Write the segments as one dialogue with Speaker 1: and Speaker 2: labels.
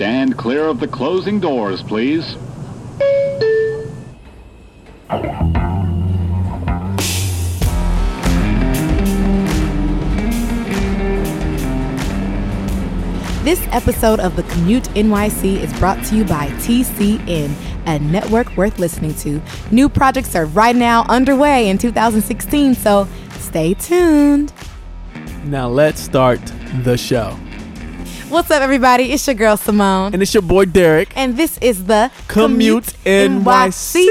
Speaker 1: Stand clear of the closing doors, please.
Speaker 2: This episode of The Commute NYC is brought to you by TCN, a network worth listening to. New projects are right now underway in 2016, so stay tuned.
Speaker 3: Now let's start the show.
Speaker 2: What's up, everybody? It's your girl Simone,
Speaker 3: And it's your boy Derek.
Speaker 2: and this is the
Speaker 3: Commute NYC.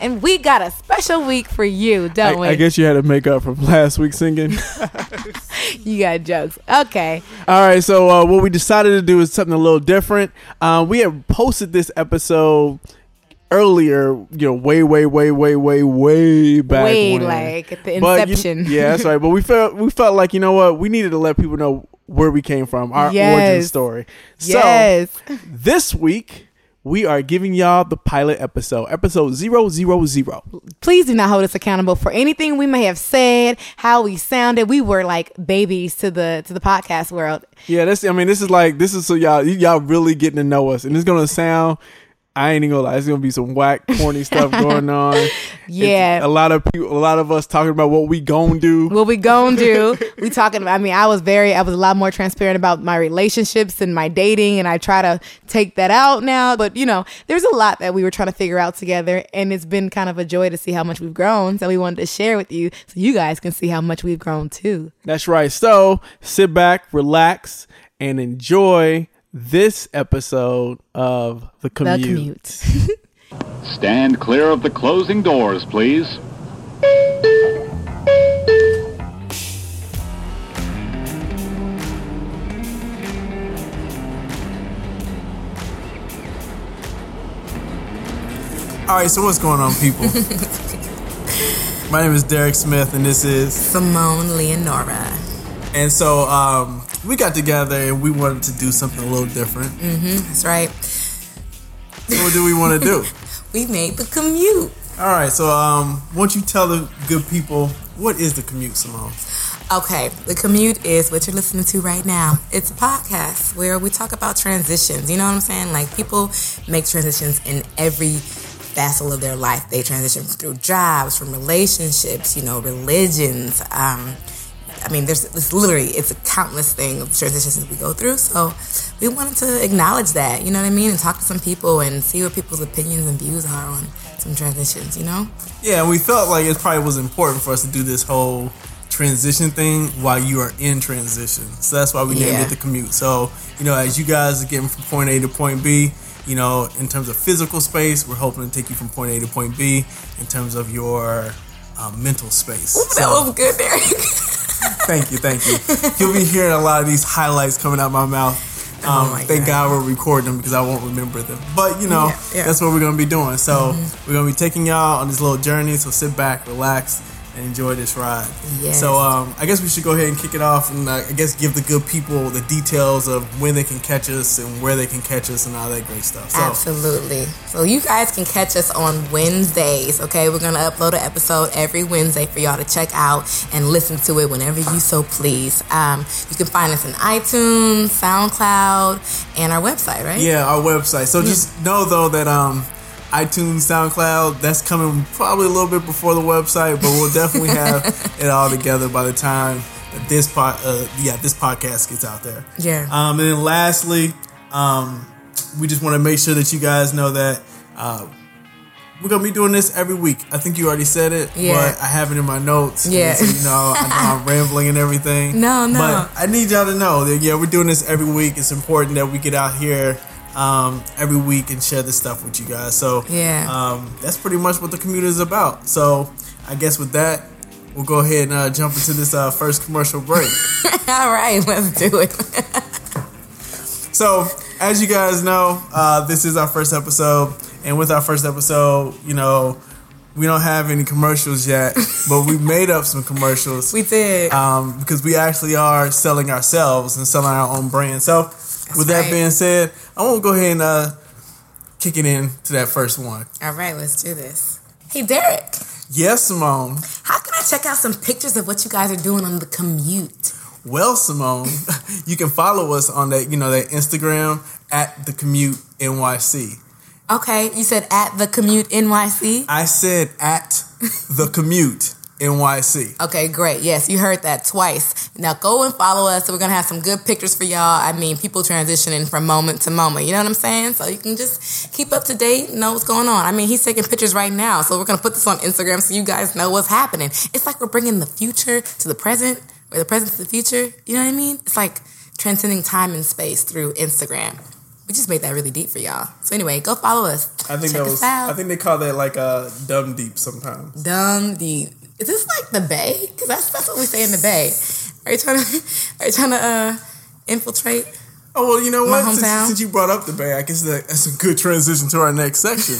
Speaker 2: And we got a special week for you, don't we?
Speaker 3: I guess you had to make up from last week singing.
Speaker 2: you got jokes. Okay.
Speaker 3: All right, so uh, what we decided to do is something a little different. Uh, we had posted this episode earlier, you know, way, way, way, way, way, way back.
Speaker 2: Way
Speaker 3: when.
Speaker 2: like at the
Speaker 3: But you-
Speaker 2: inception.
Speaker 3: yeah, that's right. But we felt we felt like you know what we needed to let people know where we came from, our origin
Speaker 2: Yes.
Speaker 3: story.
Speaker 2: yes.
Speaker 3: So this week we are giving y'all the pilot episode, episode zero zero zero.
Speaker 2: please do not hold us accountable for anything we may have said, how we sounded. We were like babies to the to the podcast world.
Speaker 3: Yeah, this. I mean, this is like this is so y'all y'all really getting to know us, and it's gonna sound. I ain't even gonna lie. It's gonna be some whack, corny stuff going on.
Speaker 2: Yeah.
Speaker 3: It's a lot of people, a lot of us talking about what we gonna do.
Speaker 2: What we gonna do? we talking. About, I mean, I was very, I was a lot more transparent about my relationships and my dating, and I try to take that out now. But you know, there's a lot that we were trying to figure out together, and it's been kind of a joy to see how much we've grown. So we wanted to share with you, so you guys can see how much we've grown too.
Speaker 3: That's right. So sit back, relax, and enjoy this episode of the commute.
Speaker 2: The commute.
Speaker 1: Stand clear of the closing doors, please.
Speaker 3: All right. So what's going on, people? My name is Derek Smith, and this is
Speaker 2: Simone Leonora.
Speaker 3: And so um, we got together and we wanted to do something a little different.
Speaker 4: Mm-hmm, That's right.
Speaker 3: So what do we want to do?
Speaker 4: We made the commute.
Speaker 3: All right, so um, won't you tell the good people what is the commute, Simone?
Speaker 4: Okay, the commute is what you're listening to right now. It's a podcast where we talk about transitions. You know what I'm saying? Like people make transitions in every facet of their life. They transition through jobs, from relationships, you know, religions. Um, I mean, there's it's literally it's a countless thing of transitions that we go through. So we wanted to acknowledge that, you know what I mean, and talk to some people and see what people's opinions and views are on some transitions. You know?
Speaker 3: Yeah, and we felt like it probably was important for us to do this whole transition thing while you are in transition. So that's why we named
Speaker 4: Yeah.
Speaker 3: it the commute. So, you know, as you guys are getting from point A to point B, you know, in terms of physical space, we're hoping to take you from point A to point B in terms of your um, mental space.
Speaker 4: That
Speaker 3: So-
Speaker 4: was good, Derek.
Speaker 3: Thank you, thank you. You'll be hearing a lot of these highlights coming out my mouth. Um,
Speaker 4: Oh
Speaker 3: thank
Speaker 4: God.
Speaker 3: God we're recording them because I won't remember them. But you know,
Speaker 4: Yeah, Mm-hmm. yeah.
Speaker 3: that's what we're gonna be doing. So we're gonna be taking y'all on this little journey. So sit back, relax, and enjoy this ride.
Speaker 4: Yes.
Speaker 3: So um, I guess we should go ahead and kick it off, and uh, I guess give the good people the details of when they can catch us and where they can catch us and all that great stuff. So
Speaker 4: Absolutely. So you guys can catch us on Wednesdays, okay? We're gonna upload an episode every Wednesday for y'all to check out and listen to it whenever you so please. Um, you can find us on iTunes, SoundCloud, and our website, right?
Speaker 3: Yeah, our website. So just know though that um iTunes, SoundCloud, that's coming probably a little bit before the website, but we'll definitely have it all together by the time that this pod, uh, yeah, this podcast gets out there.
Speaker 4: Yeah.
Speaker 3: Um, and then lastly, um, we just want to make sure that you guys know that uh, we're gonna be doing this every week. I think you already said it,
Speaker 4: Yeah.
Speaker 3: but I have it in my notes.
Speaker 4: Yeah.
Speaker 3: so, you know, I know I'm rambling and everything.
Speaker 4: No, no.
Speaker 3: But I need y'all to know that yeah, we're doing this every week. It's important that we get out here um, every week and share this stuff with you guys. So
Speaker 4: Yeah.
Speaker 3: um, that's pretty much what the community is about. So I guess with that, we'll go ahead and uh, jump into this uh, first commercial break.
Speaker 4: All right, let's do it.
Speaker 3: So, as you guys know, uh, this is our first episode, and with our first episode, you know, we don't have any commercials yet, but we made up some commercials.
Speaker 4: we did.
Speaker 3: um, because we actually are selling ourselves and selling our own brand. So, with that being said, I want to go ahead and uh, kick it in to that first one.
Speaker 4: All right, let's do this. Hey, Derek,
Speaker 3: Yes, Simone.
Speaker 4: how can I check out some pictures of what you guys are doing on the commute?
Speaker 3: Well, Simone, you can follow us on that, you know, that Instagram at the commute NYC.
Speaker 4: Okay, you said at the commute NYC.
Speaker 3: I said at the commute NYC.
Speaker 4: Okay, great. Yes, you heard that twice. Now go and follow us. So we're gonna have some good pictures for y'all. I mean, people transitioning from moment to moment. You know what I'm saying? So you can just keep up to date, know what's going on. I mean, he's taking pictures right now, so we're gonna put this on Instagram so you guys know what's happening. It's like we're bringing the future to the present, or the present to the future. You know what I mean? It's like transcending time and space through Instagram. We just made that really deep for y'all. So anyway, go follow us.
Speaker 3: I think
Speaker 4: Check
Speaker 3: that was. I think they call that like a dumb deep sometimes.
Speaker 4: Dumb deep. Is this like the Bay? Because that's that's what we say in the Bay. Are you trying to are you trying to uh, infiltrate?
Speaker 3: Oh well, you know what? Since, since you brought up the Bay, I guess that, that's a good transition to our next section.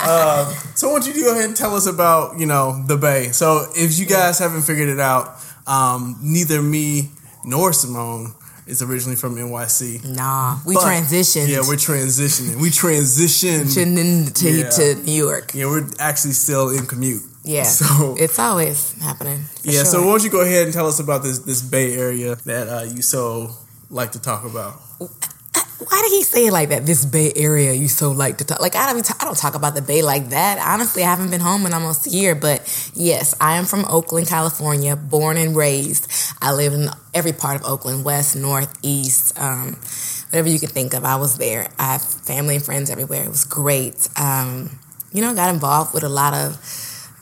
Speaker 3: uh, so I want you to go ahead and tell us about you know the Bay. So if you guys haven't figured it out, um, neither me nor Simone is originally from NYC.
Speaker 4: Nah, we
Speaker 3: But-
Speaker 4: transitioned.
Speaker 3: Yeah, we're transitioning. We transitioned.
Speaker 4: transitioned to,
Speaker 3: Yeah.
Speaker 4: to New York.
Speaker 3: Yeah, we're actually still in commute.
Speaker 4: Yeah,
Speaker 3: So
Speaker 4: it's always happening.
Speaker 3: yeah. So why don't you go ahead and tell us about this this Bay Area that uh, you so like to talk about?
Speaker 4: why did he say it like that? This Bay Area, you so like to talk. Like I don't, I don't talk about the Bay like that. Honestly, I haven't been home in almost a year. But yes, I am from Oakland, California, born and raised. I live in every part of Oakland, west, north, east, um, whatever you can think of. I was there. I have family and friends everywhere. It was great. Um, you know, got involved with a lot of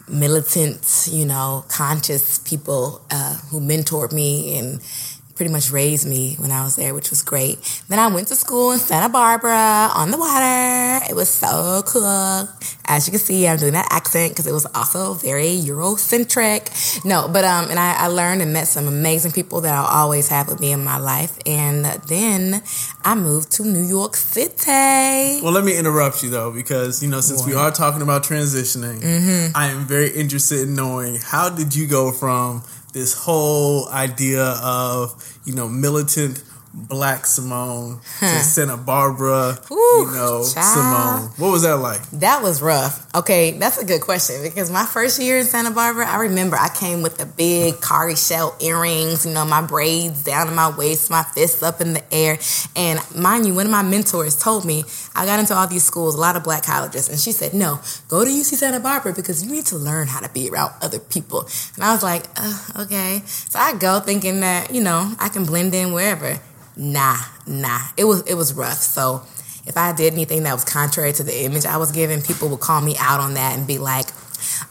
Speaker 4: militant, you know, conscious people uh, who mentored me and pretty much raised me when I was there, which was great. Then I went to school in Santa Barbara on the water. It was so cool. As you can see, I'm doing that accent because it was also very Eurocentric. No, but um, and I, I learned and met some amazing people that I'll always have with me in my life. And then I moved to New York City.
Speaker 3: Well, let me interrupt you though, because you know, since we are talking about transitioning,
Speaker 4: Mm-hmm.
Speaker 3: I am very interested in knowing how did you go from this whole idea of you know militant Black Simone to Santa Barbara,
Speaker 4: Ooh,
Speaker 3: you know
Speaker 4: child.
Speaker 3: Simone. What was that like?
Speaker 4: That was rough. Okay, that's a good question because my first year in Santa Barbara, I remember I came with the big cowrie shell earrings, you know, my braids down to my waist, my fists up in the air. And mind you, one of my mentors told me I got into all these schools, a lot of black colleges, and she said, No, go to UC Santa Barbara because you need to learn how to be around other people. And I was like, uh, Okay. So I go thinking that, you know, I can blend in wherever. Nah, nah. It was it was rough. So if I did anything that was contrary to the image I was given, people would call me out on that and be like,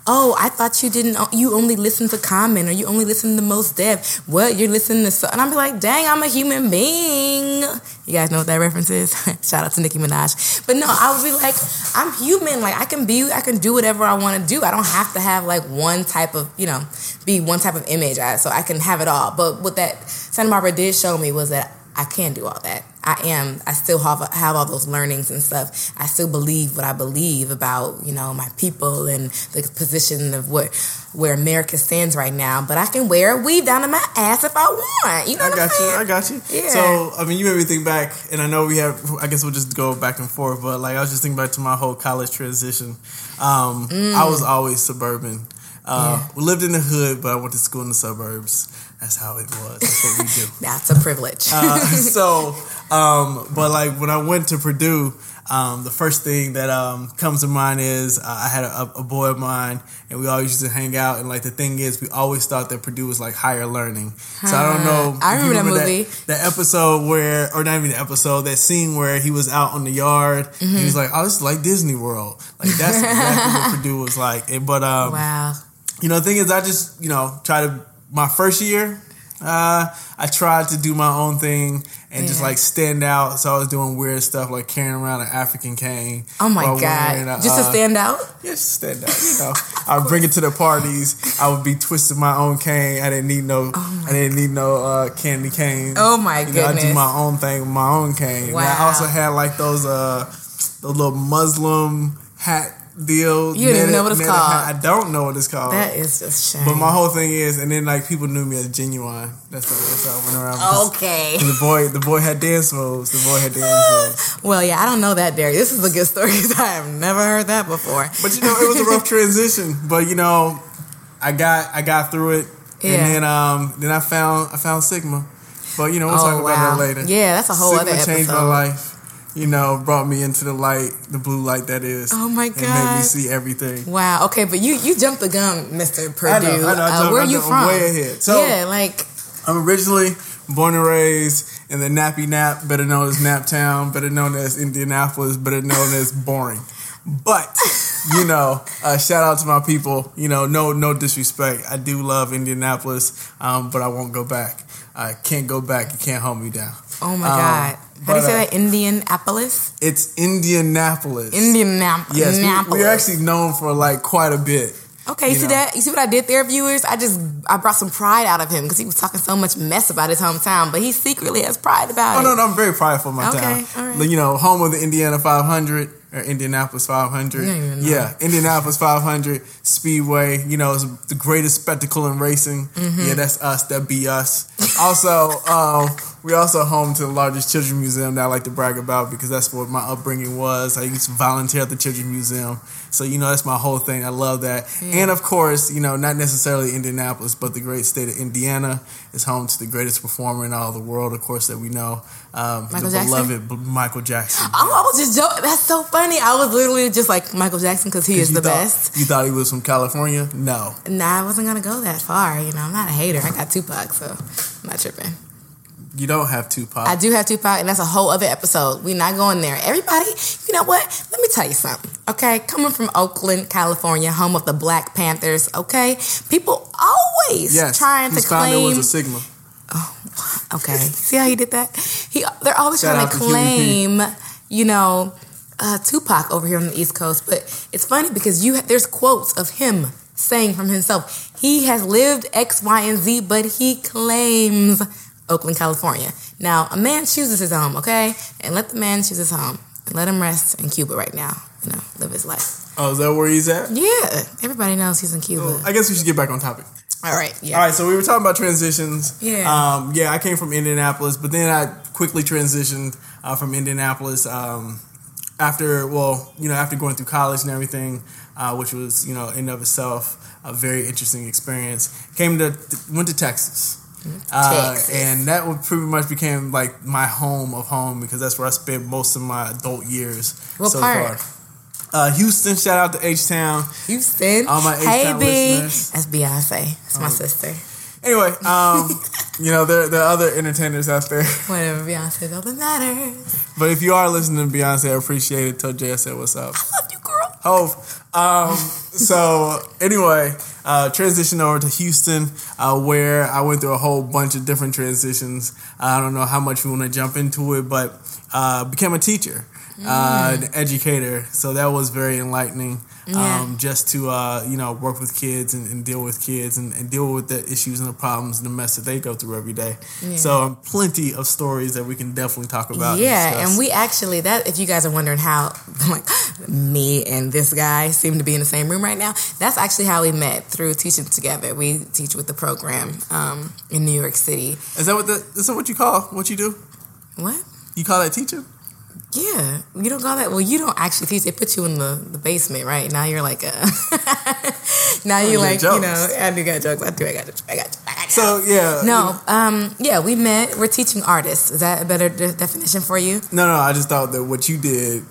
Speaker 4: "Oh, I thought you didn't. You only listen to Common, or you only listen to Mos Def. What you're listening to?" So, and I'm like, "Dang, I'm a human being." You guys know what that reference is? Shout out to Nicki Minaj. But no, I would be like, "I'm human. Like I can be, I can do whatever I want to do. I don't have to have like one type of, you know, be one type of image. So I can have it all." But what that Santa Barbara did show me was that I can do all that. I am. I still have have all those learnings and stuff. I still believe what I believe about you know my people and the position of what where America stands right now. But I can wear a weave down to my ass if I want. You know
Speaker 3: I
Speaker 4: what
Speaker 3: got
Speaker 4: I'm
Speaker 3: you.
Speaker 4: saying?
Speaker 3: I got you.
Speaker 4: Yeah.
Speaker 3: So I mean, you made me think back, and I know we have. I guess we'll just go back and forth. But like, I was just thinking back to my whole college transition. Um, I was always suburban. Uh,
Speaker 4: Mm. Yeah.
Speaker 3: We lived in the hood, but I went to school in the suburbs. That's how it was. That's what we do.
Speaker 4: That's a privilege.
Speaker 3: Uh, so, um, but like when I went to Purdue, um, the first thing that um, comes to mind is uh, I had a, a boy of mine, and we always used to hang out. And like the thing is, we always thought that Purdue was like higher learning. So I don't know.
Speaker 4: I
Speaker 3: you
Speaker 4: remember that movie.
Speaker 3: That, episode where, or not even the episode, that scene where he was out on the yard. And he
Speaker 4: Mm-hmm.
Speaker 3: was like, "Oh, this is like Disney World." Like that's exactly what Purdue was like. And- But um,
Speaker 4: wow.
Speaker 3: you know, the thing is, I just, you know, try to, my first year, uh, I tried to do my own thing and just like stand out. So I was doing weird stuff like carrying around an African cane.
Speaker 4: Oh my god!
Speaker 3: a,
Speaker 4: Just to
Speaker 3: uh,
Speaker 4: stand out.
Speaker 3: Yeah, just stand out. You know, I would bring it to the parties. I would be twisting my own cane. I didn't need no, I didn't need no uh, candy cane.
Speaker 4: Oh my
Speaker 3: You know, I do my own thing with my own cane. And I also had like those, uh, those little Muslim hat deal.
Speaker 4: You didn't even know what it's called.
Speaker 3: I don't know what it's called.
Speaker 4: That is just shame.
Speaker 3: But my whole thing is, and then like people knew me as genuine. That's how, that's how I went around.
Speaker 4: okay.
Speaker 3: The boy, the boy had dance moves. The boy had dance moves.
Speaker 4: Well, yeah, I don't know that, Derek. This is a good story 'cause I have never heard that before.
Speaker 3: But you know, it was a rough transition. But you know, I got I got through it.
Speaker 4: Yeah.
Speaker 3: And then um then I found I found Sigma. But you know, we'll
Speaker 4: Oh,
Speaker 3: talk about
Speaker 4: wow.
Speaker 3: that later.
Speaker 4: Yeah, that's a whole
Speaker 3: Sigma
Speaker 4: other
Speaker 3: changed my
Speaker 4: episode.
Speaker 3: life. You know, brought me into the light, the blue light that is.
Speaker 4: Oh, my god!
Speaker 3: And made me see everything.
Speaker 4: Wow. Okay, but you you jumped the gun, Mister Purdue.
Speaker 3: I know, I know, I
Speaker 4: Uh, where
Speaker 3: I
Speaker 4: are you from?
Speaker 3: way ahead. So-
Speaker 4: yeah, like
Speaker 3: I'm originally born and raised in the Nappy Nap, better known as Nap Town, better known as Indianapolis, better known as boring. But you know, uh, shout out to my people. You know, no no disrespect. I do love Indianapolis, um, but I won't go back. I can't go back. You can't hold me down.
Speaker 4: Oh my
Speaker 3: Um,
Speaker 4: god. How do you say
Speaker 3: uh,
Speaker 4: that? Indianapolis.
Speaker 3: It's Indianapolis.
Speaker 4: Indianapolis.
Speaker 3: Yes, we, we're actually known for like quite a bit.
Speaker 4: Okay, you,
Speaker 3: you
Speaker 4: see
Speaker 3: know.
Speaker 4: that? You see what I did there, viewers? I just I brought some pride out of him because he was talking so much mess about his hometown, but he secretly has pride about
Speaker 3: Oh
Speaker 4: it.
Speaker 3: Oh no, no, I'm very prideful of my
Speaker 4: Okay,
Speaker 3: town.
Speaker 4: all right.
Speaker 3: You know, home of the Indiana 500 or Indianapolis 500.
Speaker 4: You don't even know.
Speaker 3: Yeah, Indianapolis 500 Speedway. You know, it's the greatest spectacle in racing.
Speaker 4: Mm-hmm.
Speaker 3: Yeah, that's us. That be us. also, um, we also home to the largest children's museum that I like to brag about because that's what my upbringing was. I used to volunteer at the children's museum, so you know that's my whole thing. I love that. And of course, you know, not necessarily Indianapolis, but the great state of Indiana is home to the greatest performer in all the world, of course, that we know. Um,
Speaker 4: Michael
Speaker 3: the
Speaker 4: Jackson?
Speaker 3: beloved B- Michael Jackson.
Speaker 4: Oh, I was just joking. That's so funny. I was literally just like Michael Jackson because he is the
Speaker 3: thought-
Speaker 4: best.
Speaker 3: You thought he was from California? No.
Speaker 4: Nah, I wasn't gonna go that far. You know, I'm not a hater. I got Tupac, so I'm not tripping.
Speaker 3: You don't have Tupac.
Speaker 4: I do have Tupac, and that's a whole other episode. We're not going there. Everybody, you know what? Let me tell you something. Okay, coming from Oakland, California, home of the Black Panthers. Okay, people always
Speaker 3: yes.
Speaker 4: trying to claim.
Speaker 3: was a Sigma.
Speaker 4: Okay, see how he did that? He they're always
Speaker 3: Shout
Speaker 4: trying to
Speaker 3: to
Speaker 4: claim, you know, uh, Tupac over here on the East Coast, but it's funny because you there's quotes of him saying from himself he has lived X, Y, and Z, but he claims Oakland, California. Now a man chooses his home, okay, and let the man choose his home. Let him rest in Cuba right now. You know, live his life.
Speaker 3: Oh, is that where he's at?
Speaker 4: Yeah, everybody knows he's in Cuba.
Speaker 3: I guess we should get back on topic.
Speaker 4: All right, yeah.
Speaker 3: All right, so we were talking about transitions.
Speaker 4: Yeah.
Speaker 3: Um, yeah, I came from Indianapolis, but then I quickly transitioned uh, from Indianapolis um, after, well, you know, after going through college and everything, uh, which was, you know, in and of itself a very interesting experience. Came to went to Texas. Uh, and that would pretty much became like my home of home because that's where I spent most of my adult years
Speaker 4: What
Speaker 3: so
Speaker 4: part?
Speaker 3: far. Uh, Houston, shout out to H Town.
Speaker 4: Houston.
Speaker 3: All my
Speaker 4: hey,
Speaker 3: H-Town
Speaker 4: B.
Speaker 3: listeners.
Speaker 4: That's Beyonce. That's
Speaker 3: Oh.
Speaker 4: my sister.
Speaker 3: Anyway, um, you know, there, there are other entertainers out there.
Speaker 4: Whatever Beyonce all that matters.
Speaker 3: But if you are listening to Beyonce, I appreciate it. Tell Jay I said what's up.
Speaker 4: I Love you, girl.
Speaker 3: Hov. Um, so anyway, uh, transition over to Houston, uh, where I went through a whole bunch of different transitions. I don't know how much we want to jump into it, but uh, became a teacher, uh, an educator. So that was very enlightening.
Speaker 4: Yeah.
Speaker 3: Um, just to uh, you know work with kids and, and deal with kids and, and deal with the issues and the problems and the mess that they go through every day.
Speaker 4: Yeah.
Speaker 3: So um, plenty of stories that we can definitely talk about.
Speaker 4: yeah,
Speaker 3: discuss.
Speaker 4: and we actually that if you guys are wondering how like me and this guy seem to be in the same room right now, that's actually how we met through teaching together. We teach with the program um, in New York City.
Speaker 3: is that what the, is that what you call what you do?
Speaker 4: What?
Speaker 3: You call that teaching?
Speaker 4: Yeah, you don't call that. Well, you don't actually teach. They put you in the, the basement, right? Now you're like a. now
Speaker 3: Oh, you
Speaker 4: you're like you know. I do got jokes. I do. I got. jokes. I got. I got.
Speaker 3: So yeah,
Speaker 4: No, um, yeah, we met. We're teaching artists. Is that a better de- definition for you?
Speaker 3: No, no, I just thought that what you did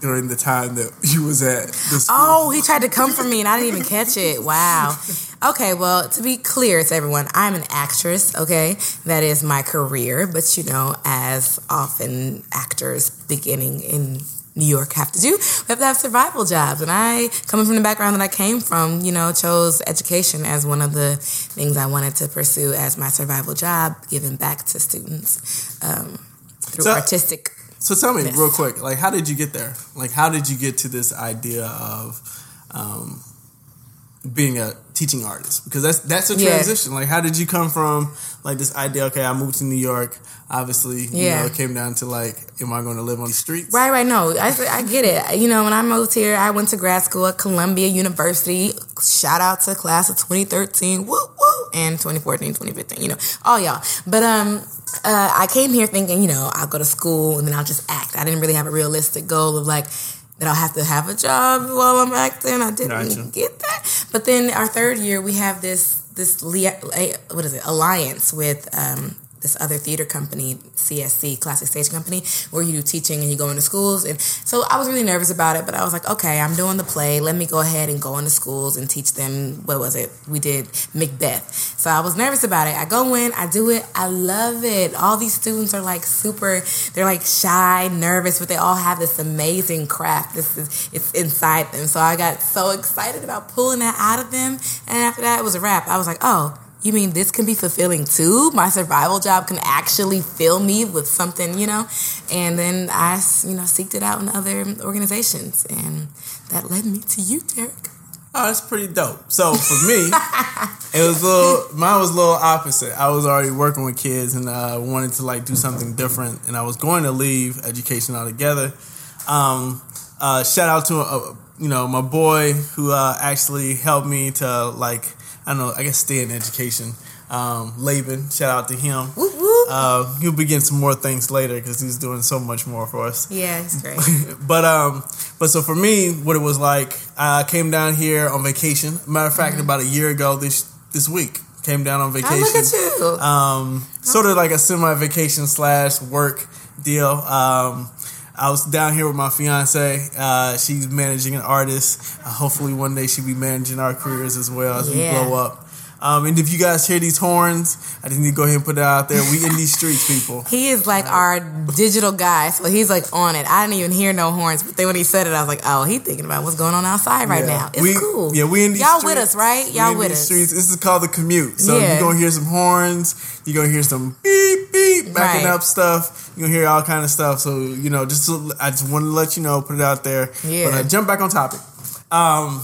Speaker 3: during the time that you was at the school.
Speaker 4: Oh, he tried to come for me and I didn't even catch it. Wow. Okay, well, to be clear to everyone, I'm an actress, okay? That is my career, but you know, as often actors beginning in New York have to do, we have to have survival jobs. And I, coming from the background that I came from, you know, chose education as one of the things I wanted to pursue as my survival job, giving back to students um, through
Speaker 3: So-
Speaker 4: artistic.
Speaker 3: So tell me real quick, like how did you get there? Like how did you get to this idea of um, being a teaching artist? Because that's that's a
Speaker 4: Yeah.
Speaker 3: transition. Like how did you come from like this idea? Okay, I moved to New York. Obviously, you
Speaker 4: Yeah.
Speaker 3: know, it came down to like, am I going to live on the streets?
Speaker 4: Right, right. No, I, I get it. You know, when I moved here, I went to grad school at Columbia University. Shout out to class of 2013, woo, woo, and 2014, 2015, you know, all y'all. But um, uh, I came here thinking, you know, I'll go to school and then I'll just act. I didn't really have a realistic goal of like, that I'll have to have a job while I'm acting. I didn't
Speaker 3: Gotcha.
Speaker 4: get that. But then our third year, we have this this what is it alliance with um, this other theater company, CSC, Classic Stage Company, where you do teaching and you go into schools. And so I was really nervous about it, but I was like, okay, I'm doing the play. Let me go ahead and go into schools and teach them. What was it? We did Macbeth. So I was nervous about it. I go in, I do it. I love it. All these students are like super. They're like shy, nervous, but they all have this amazing craft. This is it's inside them. So I got so excited about pulling that out of them. And after that, it was a wrap. I was like, oh you mean this can be fulfilling too? My survival job can actually fill me with something, you know? And then I, you know, seeked it out in other organizations. And that led me to you, Derek.
Speaker 3: Oh, that's pretty dope. So for me, it was a little. Mine was a little opposite. I was already working with kids and uh, wanted to like do something different, and I was going to leave education altogether. Um, uh, shout out to uh, you know my boy who uh, actually helped me to like I know, I guess stay in education. Um, Laban, shout out to him.
Speaker 4: Whoop, whoop.
Speaker 3: Uh, he'll be getting some more things later because he's doing so much more for us.
Speaker 4: Yeah, it's great.
Speaker 3: but um, but so for me, what it was like, I came down here on vacation. Matter of fact,
Speaker 4: Mm-hmm.
Speaker 3: about a year ago this this week, came down on
Speaker 4: oh,
Speaker 3: vacation.
Speaker 4: look at you.
Speaker 3: Um, sort of like a semi vacation slash work deal. Um, I was down here with my fiance. Uh, she's managing an artist. Uh, hopefully, one day she'll be managing our careers as well as
Speaker 4: Yeah.
Speaker 3: we blow up. Um, and if you guys hear these horns, I just need to go ahead and put it out there. We in these streets, people.
Speaker 4: he is like our digital guy, so he's like on it. I didn't even hear no horns, but then when he said it, I was like, "Oh, he thinking about what's going on outside right
Speaker 3: Yeah.
Speaker 4: now." It's
Speaker 3: we,
Speaker 4: cool.
Speaker 3: Yeah, we in these streets
Speaker 4: Y'all
Speaker 3: streets.
Speaker 4: with us, right? Y'all
Speaker 3: in
Speaker 4: with
Speaker 3: these
Speaker 4: us.
Speaker 3: Streets. This is called the commute. So
Speaker 4: Yeah.
Speaker 3: you're gonna hear some horns. You're gonna hear some beep beep backing
Speaker 4: Right.
Speaker 3: up stuff. You're gonna hear all kind of stuff. So you know, just to, I just want to let you know, put it out there.
Speaker 4: Yeah.
Speaker 3: But uh, jump back on topic. Um,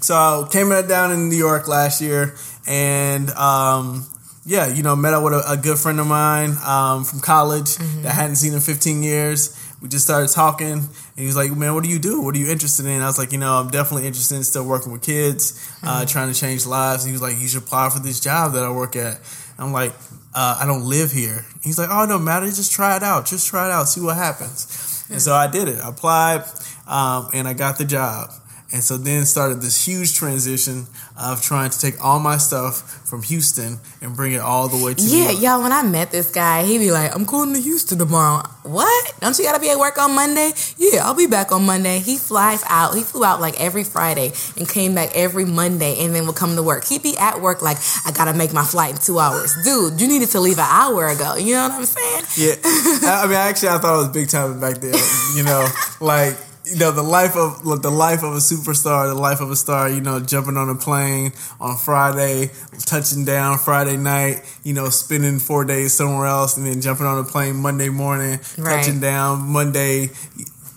Speaker 3: so I came down in New York last year, and um, yeah, you know, met up with a, a good friend of mine um, from college
Speaker 4: Mm-hmm.
Speaker 3: that I hadn't seen in 15 years. We just started talking, and he was like, "Man, what do you do? What are you interested in?" I was like, "You know, I'm definitely interested in still working with kids, uh,
Speaker 4: Mm-hmm.
Speaker 3: trying to change lives." And he was like, "You should apply for this job that I work at." I'm like, uh, "I don't live here." He's like, "Oh, no matter. Just try it out. Just try it out. See what happens." And so I did it. I applied, um, and I got the job. And so then started this huge transition of trying to take all my stuff from Houston and bring it all the way to
Speaker 4: Yeah, y'all, when I met this guy, he'd be like, I'm going to Houston tomorrow. What? Don't you gotta be at work on Monday? Yeah, I'll be back on Monday. He flies out. He flew out like every Friday and came back every Monday and then would come to work. He'd be at work like, I gotta make my flight in two hours. Dude, you needed to leave an hour ago. You know what I'm saying?
Speaker 3: Yeah, I I mean, actually, I thought it was big time back then. You know, like you know, the life of like, the life of a superstar, the life of a star. You know, jumping on a plane on Friday, touching down Friday night. You know, spending four days somewhere else, and then jumping on a plane Monday morning,
Speaker 4: Right.
Speaker 3: touching down Monday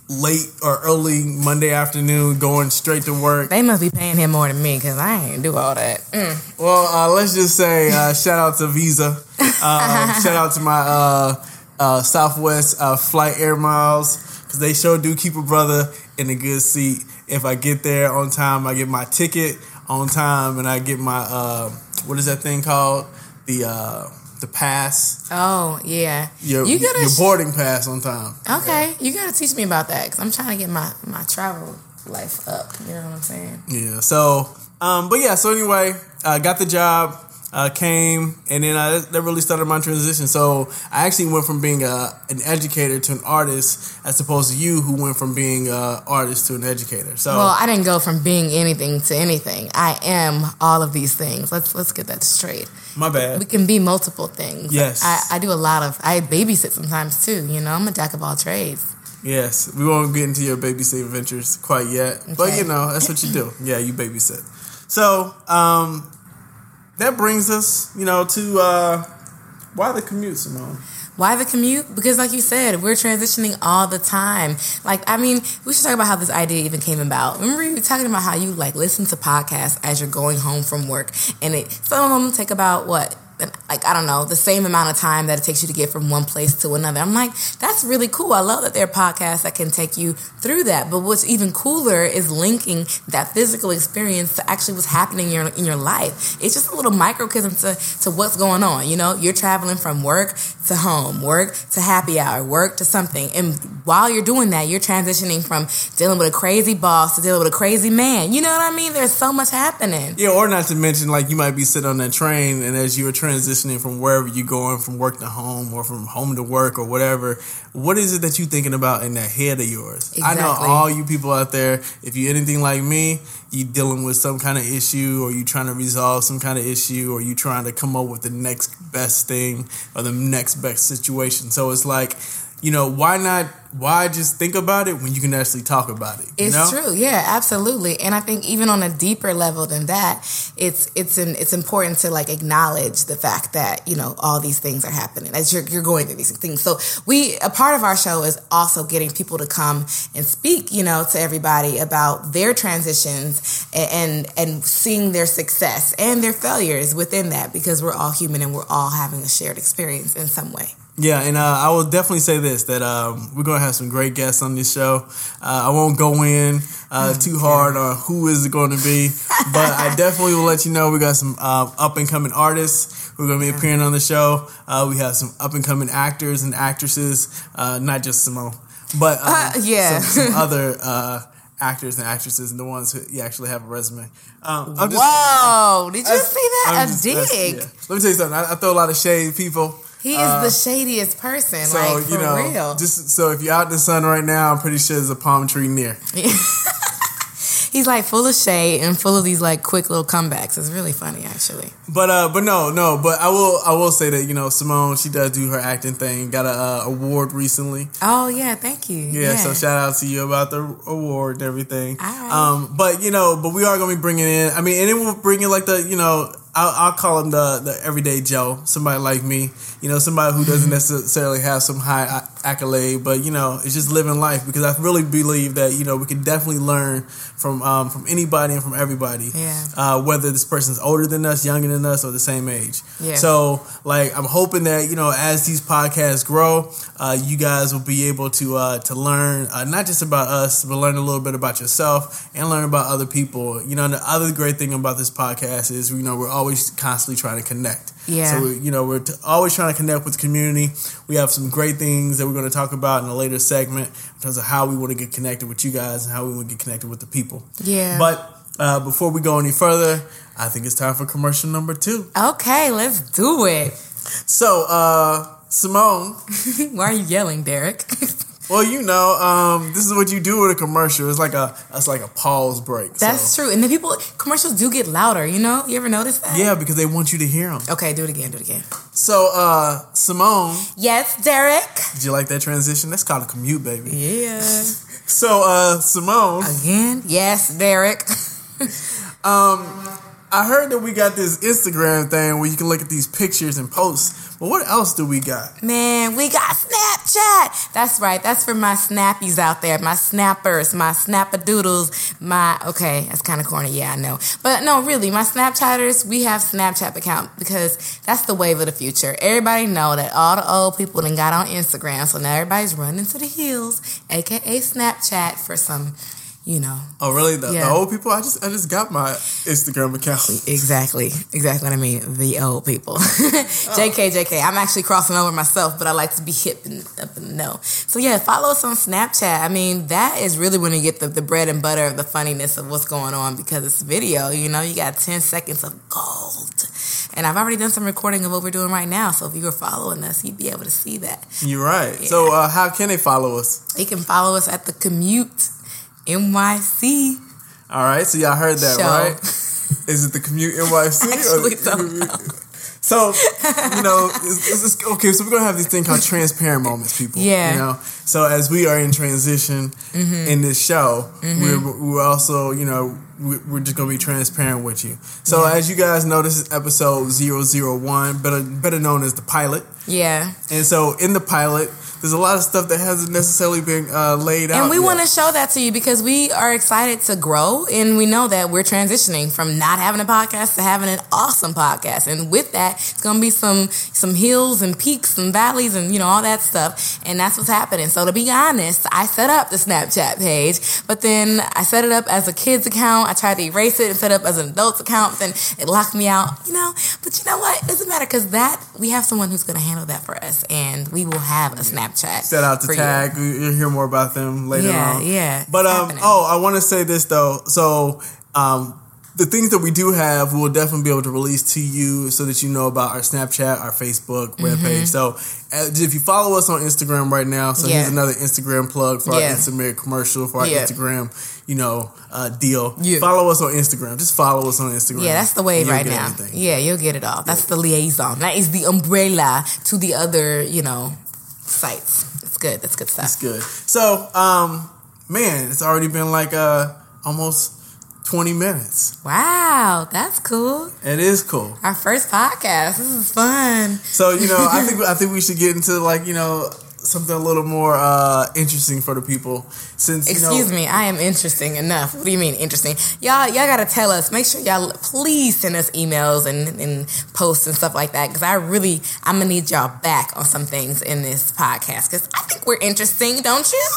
Speaker 3: late or early Monday afternoon, going straight to work.
Speaker 4: They must be paying him more than me because I ain't do all that. Mm.
Speaker 3: Well, uh, let's just say uh, shout out to Visa. Um, shout out to my uh, uh, Southwest uh, flight air miles because they sure do keep a brother in a good seat. If I get there on time, I get my ticket on time, and I get my uh, what is that thing called? The uh, the pass,
Speaker 4: Oh, yeah.
Speaker 3: your
Speaker 4: you gotta
Speaker 3: your boarding pass on time.
Speaker 4: Okay, you gotta teach me about that because I'm trying to get my, my travel life up. You know what I'm saying?
Speaker 3: Yeah. So, um, but yeah. So anyway, uh, got the job, uh, came, and then uh, that really started my transition. So I actually went from being a, an educator to an artist, as opposed to you, who went from being an artist to an educator. So
Speaker 4: Well, I didn't go from being anything to anything. I am all of these things. Let's let's get that straight.
Speaker 3: my bad.
Speaker 4: We can be multiple things.
Speaker 3: Yes.
Speaker 4: I, I do a lot of I babysit sometimes too, you know. I'm a jack of all trades.
Speaker 3: Yes, we won't get into your babysitting ventures quite yet, but you know that's what you do. Yeah, you babysit. So um, that brings us, you know, to uh, why the commute, Simone.
Speaker 4: Why the commute? Because, like you said, we're transitioning all the time. Like, I mean, we should talk about how this idea even came about. Remember, you were talking about how you like listen to podcasts as you're going home from work, and it some of them take about what. Like I don't know the same amount of time that it takes you to get from one place to another. I'm like, that's really cool. I love that there are podcasts that can take you through that. But what's even cooler is linking that physical experience to actually what's happening in your in your life. It's just a little microcosm to to what's going on. You know, you're traveling from work to home, work to happy hour, work to something. And while you're doing that, you're transitioning from dealing with a crazy boss to dealing with a crazy man. You know what I mean? There's so much happening.
Speaker 3: Yeah, or not to mention, like you might be sitting on that train, and as you are transitioning from wherever you're going, from work to home, or from home to work, or whatever, what is it that you're thinking about in that head of yours? I know all you people out there. If you're anything like me, you're dealing with some kind of issue, or you trying to resolve some kind of issue, or you trying to come up with the next best thing or the next best situation. So it's like, you know, why not? Why just think about it when you can actually talk about it? you
Speaker 4: It's
Speaker 3: know?
Speaker 4: true, yeah, absolutely. And I think even on a deeper level than that, it's it's an, it's important to like acknowledge the fact that you know all these things are happening as you're you're going through these things. So we a part of our show is also getting people to come and speak, you know, to everybody about their transitions and and, and seeing their success and their failures within that because we're all human and we're all having a shared experience in some way.
Speaker 3: Yeah, and uh, I will definitely say this that um, we're gonna have some great guests on this show. Uh, I won't go in uh, too hard on who is it going to be, but I definitely will let you know we got some uh, up and coming artists who are going to be appearing on the show. Uh, we have some up and coming actors and actresses, uh, not just Simone, but uh,
Speaker 4: Uh, yeah.
Speaker 3: some, some other uh, actors and actresses and the ones who actually have a resume. Um, just,
Speaker 4: Whoa! Did you see that?
Speaker 3: I'm
Speaker 4: a
Speaker 3: just-
Speaker 4: dig.
Speaker 3: yeah. Let me tell you something. I, I throw a lot of shade people.
Speaker 4: He is
Speaker 3: Uh,
Speaker 4: the shadiest person,
Speaker 3: So
Speaker 4: like for
Speaker 3: you know,
Speaker 4: real.
Speaker 3: just so if you're out in the sun right now, I'm pretty sure there's a palm tree near.
Speaker 4: He's like full of shade and full of these like quick little comebacks. It's really funny, actually.
Speaker 3: But uh, but no, no. But I will I will say that you know Simone she does do her acting thing. Got a uh, award recently.
Speaker 4: Oh yeah, thank you.
Speaker 3: Yeah, so shout out to you about the award and everything.
Speaker 4: All right.
Speaker 3: Um, but you know, but we are gonna be bringing in. I mean, and then we'll bring in like the you know. I'll, I'll call him the the everyday Joe, somebody like me, you know, somebody who doesn't necessarily have some high accolade, but you know, it's just living life. Because I really believe that you know we can definitely learn from um, from anybody and from everybody,
Speaker 4: Yeah.
Speaker 3: uh, whether this person's older than us, younger than us, or the same age.
Speaker 4: Yeah.
Speaker 3: So, like, I'm hoping that you know, as these podcasts grow, uh, you guys will be able to uh, to learn uh, not just about us, but learn a little bit about yourself and learn about other people. You know, and the other great thing about this podcast is you know we're always constantly trying to connect.
Speaker 4: Yeah.
Speaker 3: So you know we're t- always trying to connect with the community. We have some great things that we're going to talk about in a later segment in terms of how we want to get connected with you guys and how we want to get connected with the people.
Speaker 4: Yeah.
Speaker 3: But uh, before we go any further, I think it's time for commercial number two.
Speaker 4: Okay, let's do it.
Speaker 3: So, uh, Simone,
Speaker 4: Why are you yelling, Derek?
Speaker 3: well, you know, um, this is what you do with a commercial. It's like a, it's like a pause break.
Speaker 4: That's
Speaker 3: so.
Speaker 4: true. And then people commercials do get louder. You know, you ever notice that?
Speaker 3: Yeah, because they want you to hear them.
Speaker 4: Okay, do it again. Do it again.
Speaker 3: So, uh, Simone,
Speaker 4: Yes, Derek.
Speaker 3: did you like that transition? That's called a commute, baby.
Speaker 4: Yeah.
Speaker 3: So, uh, Simone,
Speaker 4: Again. Yes, Derek.
Speaker 3: I heard that we got this Instagram thing where you can look at these pictures and posts. But what else do we got?
Speaker 4: Man, we got Snapchat. That's right. That's for my snappies out there, my snappers, my snappadoodles, my okay, that's kind of corny. Yeah, I know. But no, really, my Snapchatters, we have Snapchat account because that's the wave of the future. Everybody know that all the old people then got on Instagram, so now everybody's running to the hills, aka Snapchat for some, you know,
Speaker 3: Oh, really? The, the old people? I just, I just got my Instagram account.
Speaker 4: Exactly. Exactly what I mean. The old people. JK, JK. I'm actually crossing over myself, but I like to be hip and up in the know. So yeah, follow us on Snapchat. I mean, that is really when you get the, the bread and butter of the funniness of what's going on because it's video. You know, you got 10 seconds of gold. And I've already done some recording of what we're doing right now. So if you were following us, you'd be able to see that.
Speaker 3: You're right. So, uh, how can they follow us?
Speaker 4: They can follow us at the commute NYC.
Speaker 3: All right. So, y'all heard that,
Speaker 4: Show.
Speaker 3: right? Is it the commute NYC?
Speaker 4: Actually,
Speaker 3: or-
Speaker 4: don't know.
Speaker 3: So, you know, it's, it's, okay. So we're gonna have this thing called transparent moments, people.
Speaker 4: Yeah.
Speaker 3: You know, so as we are in transition
Speaker 4: Mm-hmm.
Speaker 3: in this show, we're we're also, you know, we- we're just gonna be transparent with you. So as you guys know, this is episode 001, better better known as the pilot.
Speaker 4: Yeah.
Speaker 3: And so in the pilot, there's a lot of stuff that hasn't necessarily been uh, laid out.
Speaker 4: And we want to show that to you because we are excited to grow and we know that we're transitioning from not having a podcast to having an awesome podcast. And with that, it's going to be some some hills and peaks and valleys and you know all that stuff. And that's what's happening. So to be honest, I set up the Snapchat page, but then I set it up as a kids account. I tried to erase it and set it up as an adults account, then it locked me out. You know, but you know what? It doesn't matter because that we have someone who's going to handle that for us, and we will have a Snapchat.
Speaker 3: Set out to tag. You. will hear more about them later
Speaker 4: Yeah,
Speaker 3: on.
Speaker 4: yeah,
Speaker 3: But um,
Speaker 4: happening.
Speaker 3: oh, I want to say this though. So um, the things that we do have, we'll definitely be able to release to you so that you know about our Snapchat, our Facebook webpage. So uh, if you follow us on Instagram right now, so
Speaker 4: Mm-hmm. Yeah.
Speaker 3: here's another Instagram plug for our Instagram commercial for our
Speaker 4: Yeah.
Speaker 3: Instagram, you know, uh, deal.
Speaker 4: Yeah.
Speaker 3: Follow us on Instagram. Just follow us on Instagram.
Speaker 4: Yeah, that's the
Speaker 3: way
Speaker 4: right now.
Speaker 3: everything.
Speaker 4: Yeah, you'll get it all. That's the liaison. That is the umbrella to the other, you know, sites. It's good. That's good stuff.
Speaker 3: It's good. So, um, man, it's already been like uh almost twenty minutes.
Speaker 4: Wow, that's cool.
Speaker 3: It is cool.
Speaker 4: Our first podcast. This is fun.
Speaker 3: So you know, I think I think we should get into like you know something a little more uh interesting for the people. Since you know,
Speaker 4: Excuse me, I am interesting enough. What do you mean interesting? Y'all, y'all gotta tell us. Make sure y'all please send us emails and, and posts and stuff like that. Because I really, I'm gonna need y'all back on some things in this podcast. Because I think we're interesting, don't you?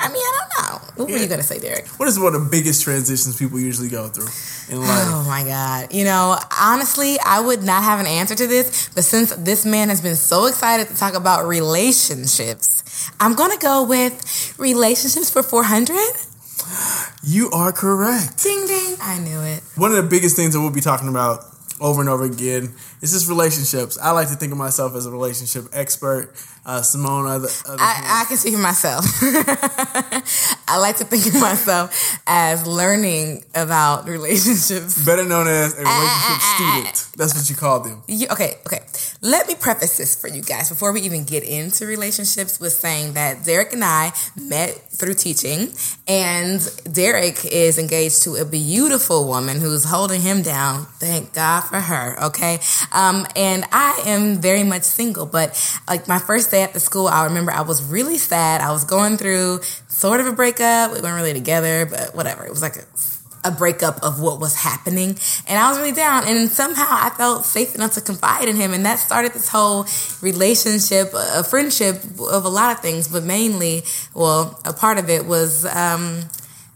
Speaker 4: I mean, I don't know. What were you gonna say, Derek?
Speaker 3: What is one of the biggest transitions people usually go through in oh, life?
Speaker 4: Oh my God. You know, honestly, I would not have an answer to this, but since this man has been so excited to talk about relationships, I'm going to go with relationships for 400.
Speaker 3: You are correct.
Speaker 4: Ding ding. I knew it.
Speaker 3: One of the biggest things that we'll be talking about over and over again is just relationships. I like to think of myself as a relationship expert. Uh, Simone, other, other
Speaker 4: I, I can speak for myself. I like to think of myself as learning about relationships.
Speaker 3: better known as a relationship
Speaker 4: Ah,
Speaker 3: student. That's what you call them.
Speaker 4: You, okay, okay. Let me preface this for you guys before we even get into relationships with saying that Derek and I met through teaching, and Derek is engaged to a beautiful woman who's holding him down. Thank God for her. Okay, um, and I am very much single, but like my first day at the school, I remember I was really sad. I was going through sort of a breakup. We weren't really together, but whatever. It was like a a breakup of what was happening and I was really down and somehow I felt safe enough to confide in him and that started this whole relationship a friendship of a lot of things but mainly well a part of it was um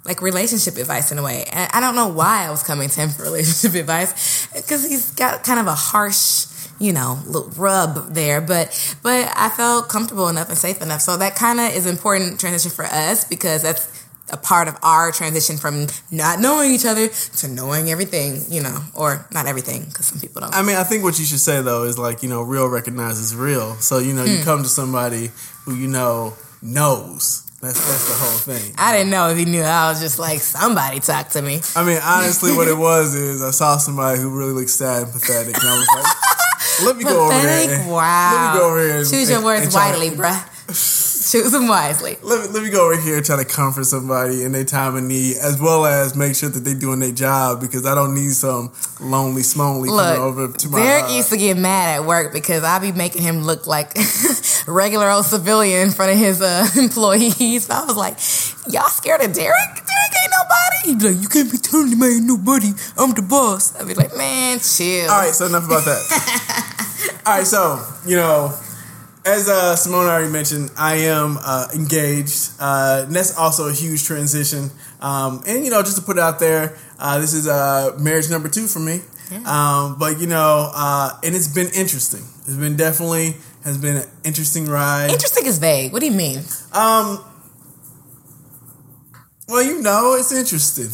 Speaker 4: like relationship advice in a way and I don't know why I was coming to him for relationship advice because he's got kind of a harsh you know, little rub there, but but I felt comfortable enough and safe enough. So that kind of is important transition for us because that's a part of our transition from not knowing each other to knowing everything, you know, or not everything because some people don't.
Speaker 3: I mean, I think what you should say though is like, you know, real recognizes real. So, you know,
Speaker 4: Hmm.
Speaker 3: you come to somebody who you know knows. That's that's the whole thing.
Speaker 4: I didn't know if he knew. I was just like, somebody talk to me.
Speaker 3: I mean, honestly, what it was is I saw somebody who really looked sad and pathetic, and I was like, "Let me go over here."
Speaker 4: Wow.
Speaker 3: Let me go over here. And,
Speaker 4: Choose your words
Speaker 3: and try to-
Speaker 4: wisely, bruh. Choose them wisely.
Speaker 3: Let me, let me go over here and try to comfort somebody in their time of need, as well as make sure that they're doing their job because I don't need some lonely smonely coming over
Speaker 4: Look,
Speaker 3: to my.
Speaker 4: Derek
Speaker 3: uh,
Speaker 4: used to get mad at work because I'd be making him look like regular old civilian in front of his uh, employees. I was like, y'all scared of Derek? Derek ain't nobody. He'd be like, you can't be telling him I ain't nobody. I'm the boss. I'd be like, man, chill.
Speaker 3: All right, so enough about that. All right, so you know, as uh, Simone already mentioned, I am uh, engaged, uh, and that's also a huge transition. Um, and you know, just to put it out there, uh, this is uh, marriage number two for me. Um, but you know, uh, and it's been interesting. It's been definitely has been an interesting ride.
Speaker 4: Interesting is vague. What do you mean?
Speaker 3: Um, well, you know, it's interesting.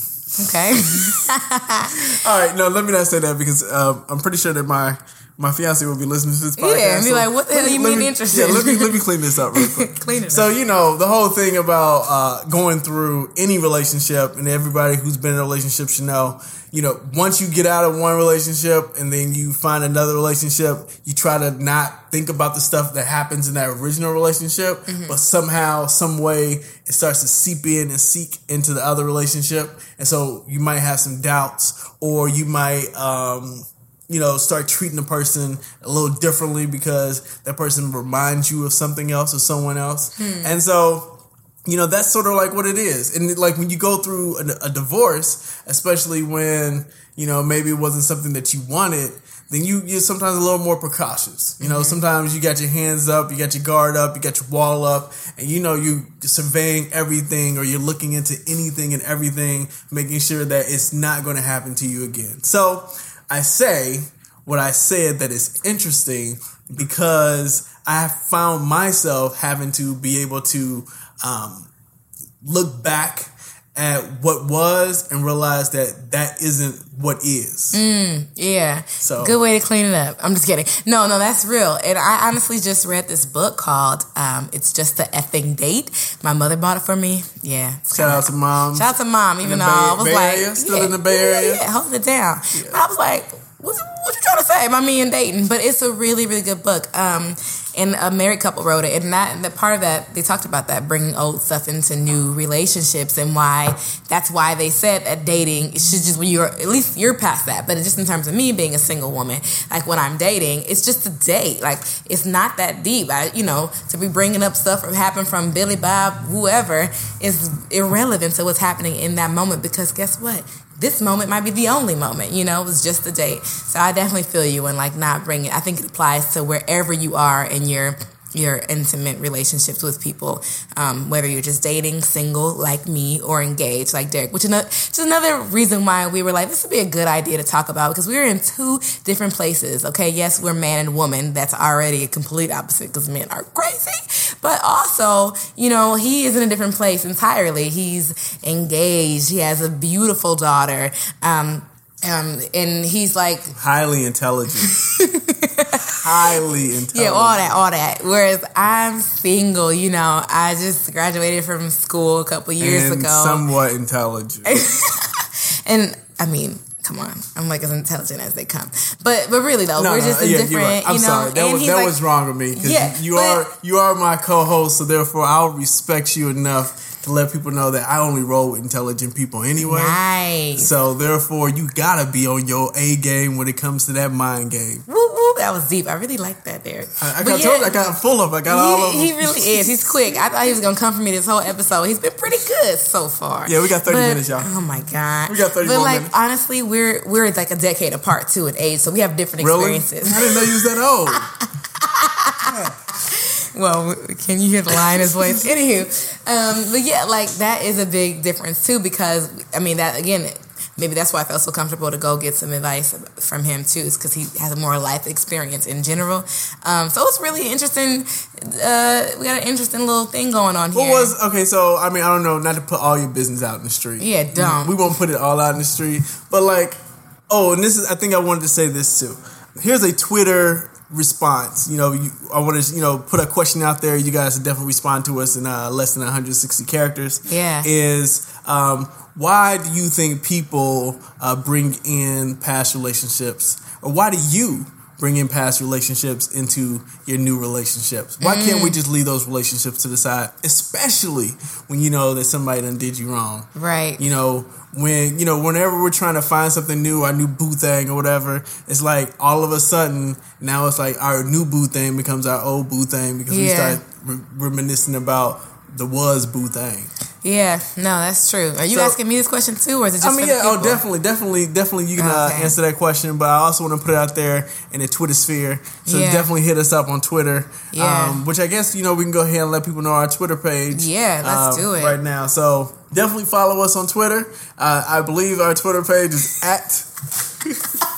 Speaker 4: Okay.
Speaker 3: All right, no, let me not say that because um, I'm pretty sure that my my fiance will be listening to this podcast.
Speaker 4: Yeah, and be
Speaker 3: so
Speaker 4: like, "What the hell
Speaker 3: me-
Speaker 4: you mean
Speaker 3: me-
Speaker 4: interested?"
Speaker 3: Yeah, let me let me clean this up real quick.
Speaker 4: Clean it
Speaker 3: So
Speaker 4: up.
Speaker 3: you know the whole thing about uh, going through any relationship, and everybody who's been in a relationship should know. You know, once you get out of one relationship and then you find another relationship, you try to not think about the stuff that happens in that original relationship,
Speaker 4: Mm-hmm.
Speaker 3: but somehow, some way, it starts to seep in and seek into the other relationship, and so you might have some doubts, or you might. Um, you know, start treating a person a little differently because that person reminds you of something else or someone else. Hmm. And so, you know, that's sort of like what it is. And like when you go through a, a divorce, especially when, you know, maybe it wasn't something that you wanted, then you, you're sometimes a little more precautious. You know, mm-hmm. sometimes you got your hands up, you got your guard up, you got your wall up, and you know, you surveying everything or you're looking into anything and everything, making sure that it's not going to happen to you again. So I say what I said that is interesting because I found myself having to be able to um, look back at what was and realize that that isn't what is.
Speaker 4: Yeah.
Speaker 3: So-
Speaker 4: good way to clean it up. I'm just kidding. No, no, that's real. And I honestly just read this book called um, "It's Just the Effing Date." My mother bought it for me. Yeah.
Speaker 3: Shout out to mom.
Speaker 4: Shout out to mom, even though
Speaker 3: Bay-
Speaker 4: I was
Speaker 3: Bay
Speaker 4: like,
Speaker 3: Area? Still in the Bay Area?
Speaker 4: Yeah, yeah, hold it down. I was like, what's, what you trying to say about me and dating? But it's a really, really good book. Um, and a married couple wrote it, and that the part of that they talked about that bringing old stuff into new relationships, and why that's why they said that dating should just when you're at least you're past that, but just in terms of me being a single woman, like when I'm dating, it's just a date, like it's not that deep. I, you know, to be bringing up stuff that happened from Billy Bob, whoever, is irrelevant to what's happening in that moment because guess what? This moment might be the only moment, you know, it was just a date. So I definitely feel you and like not bringing, I think it applies to wherever you are in your, your intimate relationships with people, um, whether you're just dating, single like me, or engaged like Derek, which is another, another reason why we were like, this would be a good idea to talk about because we are in two different places. Okay. Yes, we're man and woman. That's already a complete opposite because men are crazy. But also, you know, he is in a different place entirely. He's engaged. He has a beautiful daughter. Um, um, and he's like,
Speaker 3: Highly intelligent. Highly intelligent.
Speaker 4: yeah, all that, all that. Whereas I'm single, you know, I just graduated from school a couple years
Speaker 3: and
Speaker 4: ago.
Speaker 3: somewhat intelligent.
Speaker 4: and I mean, come on, I'm like as intelligent as they come. But but really though,
Speaker 3: No,
Speaker 4: we're
Speaker 3: no,
Speaker 4: just
Speaker 3: yeah,
Speaker 4: different.
Speaker 3: right. I'm
Speaker 4: you know,
Speaker 3: sorry. That
Speaker 4: and
Speaker 3: was that
Speaker 4: like-
Speaker 3: was wrong of me because
Speaker 4: Yeah,
Speaker 3: you
Speaker 4: but-
Speaker 3: are you are my co-host, so therefore I'll respect you enough to let people know that I only roll with intelligent people anyway.
Speaker 4: Nice.
Speaker 3: So therefore, you gotta be on your A game when it comes to that mind game.
Speaker 4: Woo, woo, that was deep. I really like that, there.
Speaker 3: I, I got told you, I got full of. I got all of
Speaker 4: he,
Speaker 3: them.
Speaker 4: he really is. He's quick. I thought he was gonna come for me this whole episode. He's been pretty good so far.
Speaker 3: Yeah, we got 30
Speaker 4: But-
Speaker 3: minutes, y'all.
Speaker 4: Oh my god,
Speaker 3: We got 30
Speaker 4: But like
Speaker 3: minutes.
Speaker 4: honestly, we're we're like a decade apart too in age, so we have different
Speaker 3: Really?
Speaker 4: experiences.
Speaker 3: I didn't know you was that old.
Speaker 4: Well, can you hear the line in his voice? Anywho, um, but yeah, like that is a big difference too because I mean that again. Maybe that's why I felt so comfortable to go get some advice from him too, is because he has a more life experience in general. Um, so it's really interesting. Uh, we got an interesting little thing going on here.
Speaker 3: What was okay? So I mean, I don't know, not to put all your business out in the street.
Speaker 4: Yeah, don't.
Speaker 3: We won't put it all out in the street, but like, oh, and this is. I think I wanted to say this too. Here's a Twitter response. You know, you, I want to you know put a question out there. You guys definitely respond to us in uh, less than 160 characters.
Speaker 4: Yeah.
Speaker 3: Is um, why do you think people uh, bring in past relationships, or why do you? Bring in past relationships into your new relationships. Why can't
Speaker 4: Mm.
Speaker 3: we just leave those relationships to the side, especially when you know that somebody done did you wrong?
Speaker 4: right?
Speaker 3: You know, when you know, whenever we're trying to find something new, our new boo thing or whatever, it's like all of a sudden now it's like our new boo thing becomes our old boo thing because we start re- reminiscing about the was boo thing.
Speaker 4: Yeah, no, that's true. Are you
Speaker 3: So-
Speaker 4: asking me this question too, or is it just
Speaker 3: I mean, yeah, oh, definitely, definitely, definitely. You can uh,
Speaker 4: Okay.
Speaker 3: answer that question, but I also want to put it out there in the Twitter sphere. So
Speaker 4: Yeah.
Speaker 3: definitely hit us up on Twitter.
Speaker 4: Yeah.
Speaker 3: Um, which I guess you know we can go ahead and let people know our Twitter page.
Speaker 4: Yeah, let's
Speaker 3: uh,
Speaker 4: do it.
Speaker 3: right now. So definitely follow us on Twitter. Uh, I believe our Twitter page is at.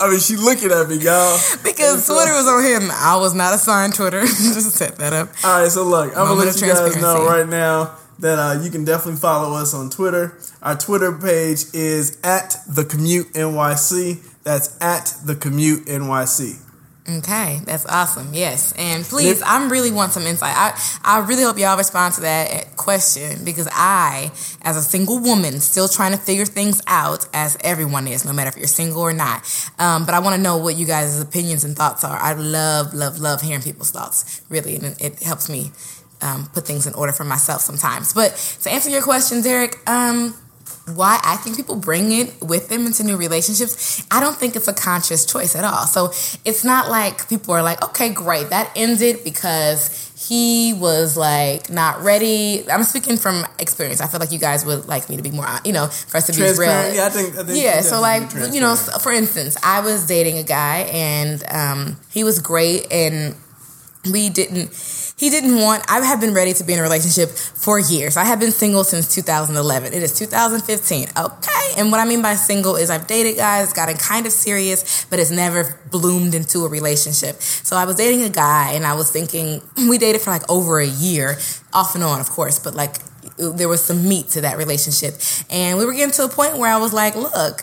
Speaker 3: I mean, she looking at me, y'all.
Speaker 4: Because Twitter was on him. I was not assigned Twitter. just set that up.
Speaker 3: All right, so look, I'm gonna let you guys know right now that uh, you can definitely follow us on Twitter. Our Twitter page is at the commute NYC. That's at the commute NYC.
Speaker 4: Okay, that's awesome. Yes, and please, I really want some insight. I I really hope y'all respond to that question because I, as a single woman, still trying to figure things out, as everyone is, no matter if you're single or not. Um, but I want to know what you guys' opinions and thoughts are. I love, love, love hearing people's thoughts. Really, and it, it helps me um, put things in order for myself sometimes. But to answer your question, Derek, um, why I think people bring it with them into new relationships, I don't think it's a conscious choice at all. So it's not like people are like, okay, great, that ended because he was like not ready. I'm speaking from experience. I feel like you guys would like me to be more, you know, for us to be real.
Speaker 3: Yeah, I think. I think
Speaker 4: yeah, so like you know, for instance, I was dating a guy and um, he was great, and we didn't he didn't want i have been ready to be in a relationship for years. I have been single since 2011 it is 2015 okay? And what i mean by single is i've dated guys gotten kind of serious but it's never bloomed into a relationship. So i was dating a guy and i was thinking we dated for like over a year off and on of course but like there was some meat to that relationship. And we were getting to a point where i was like look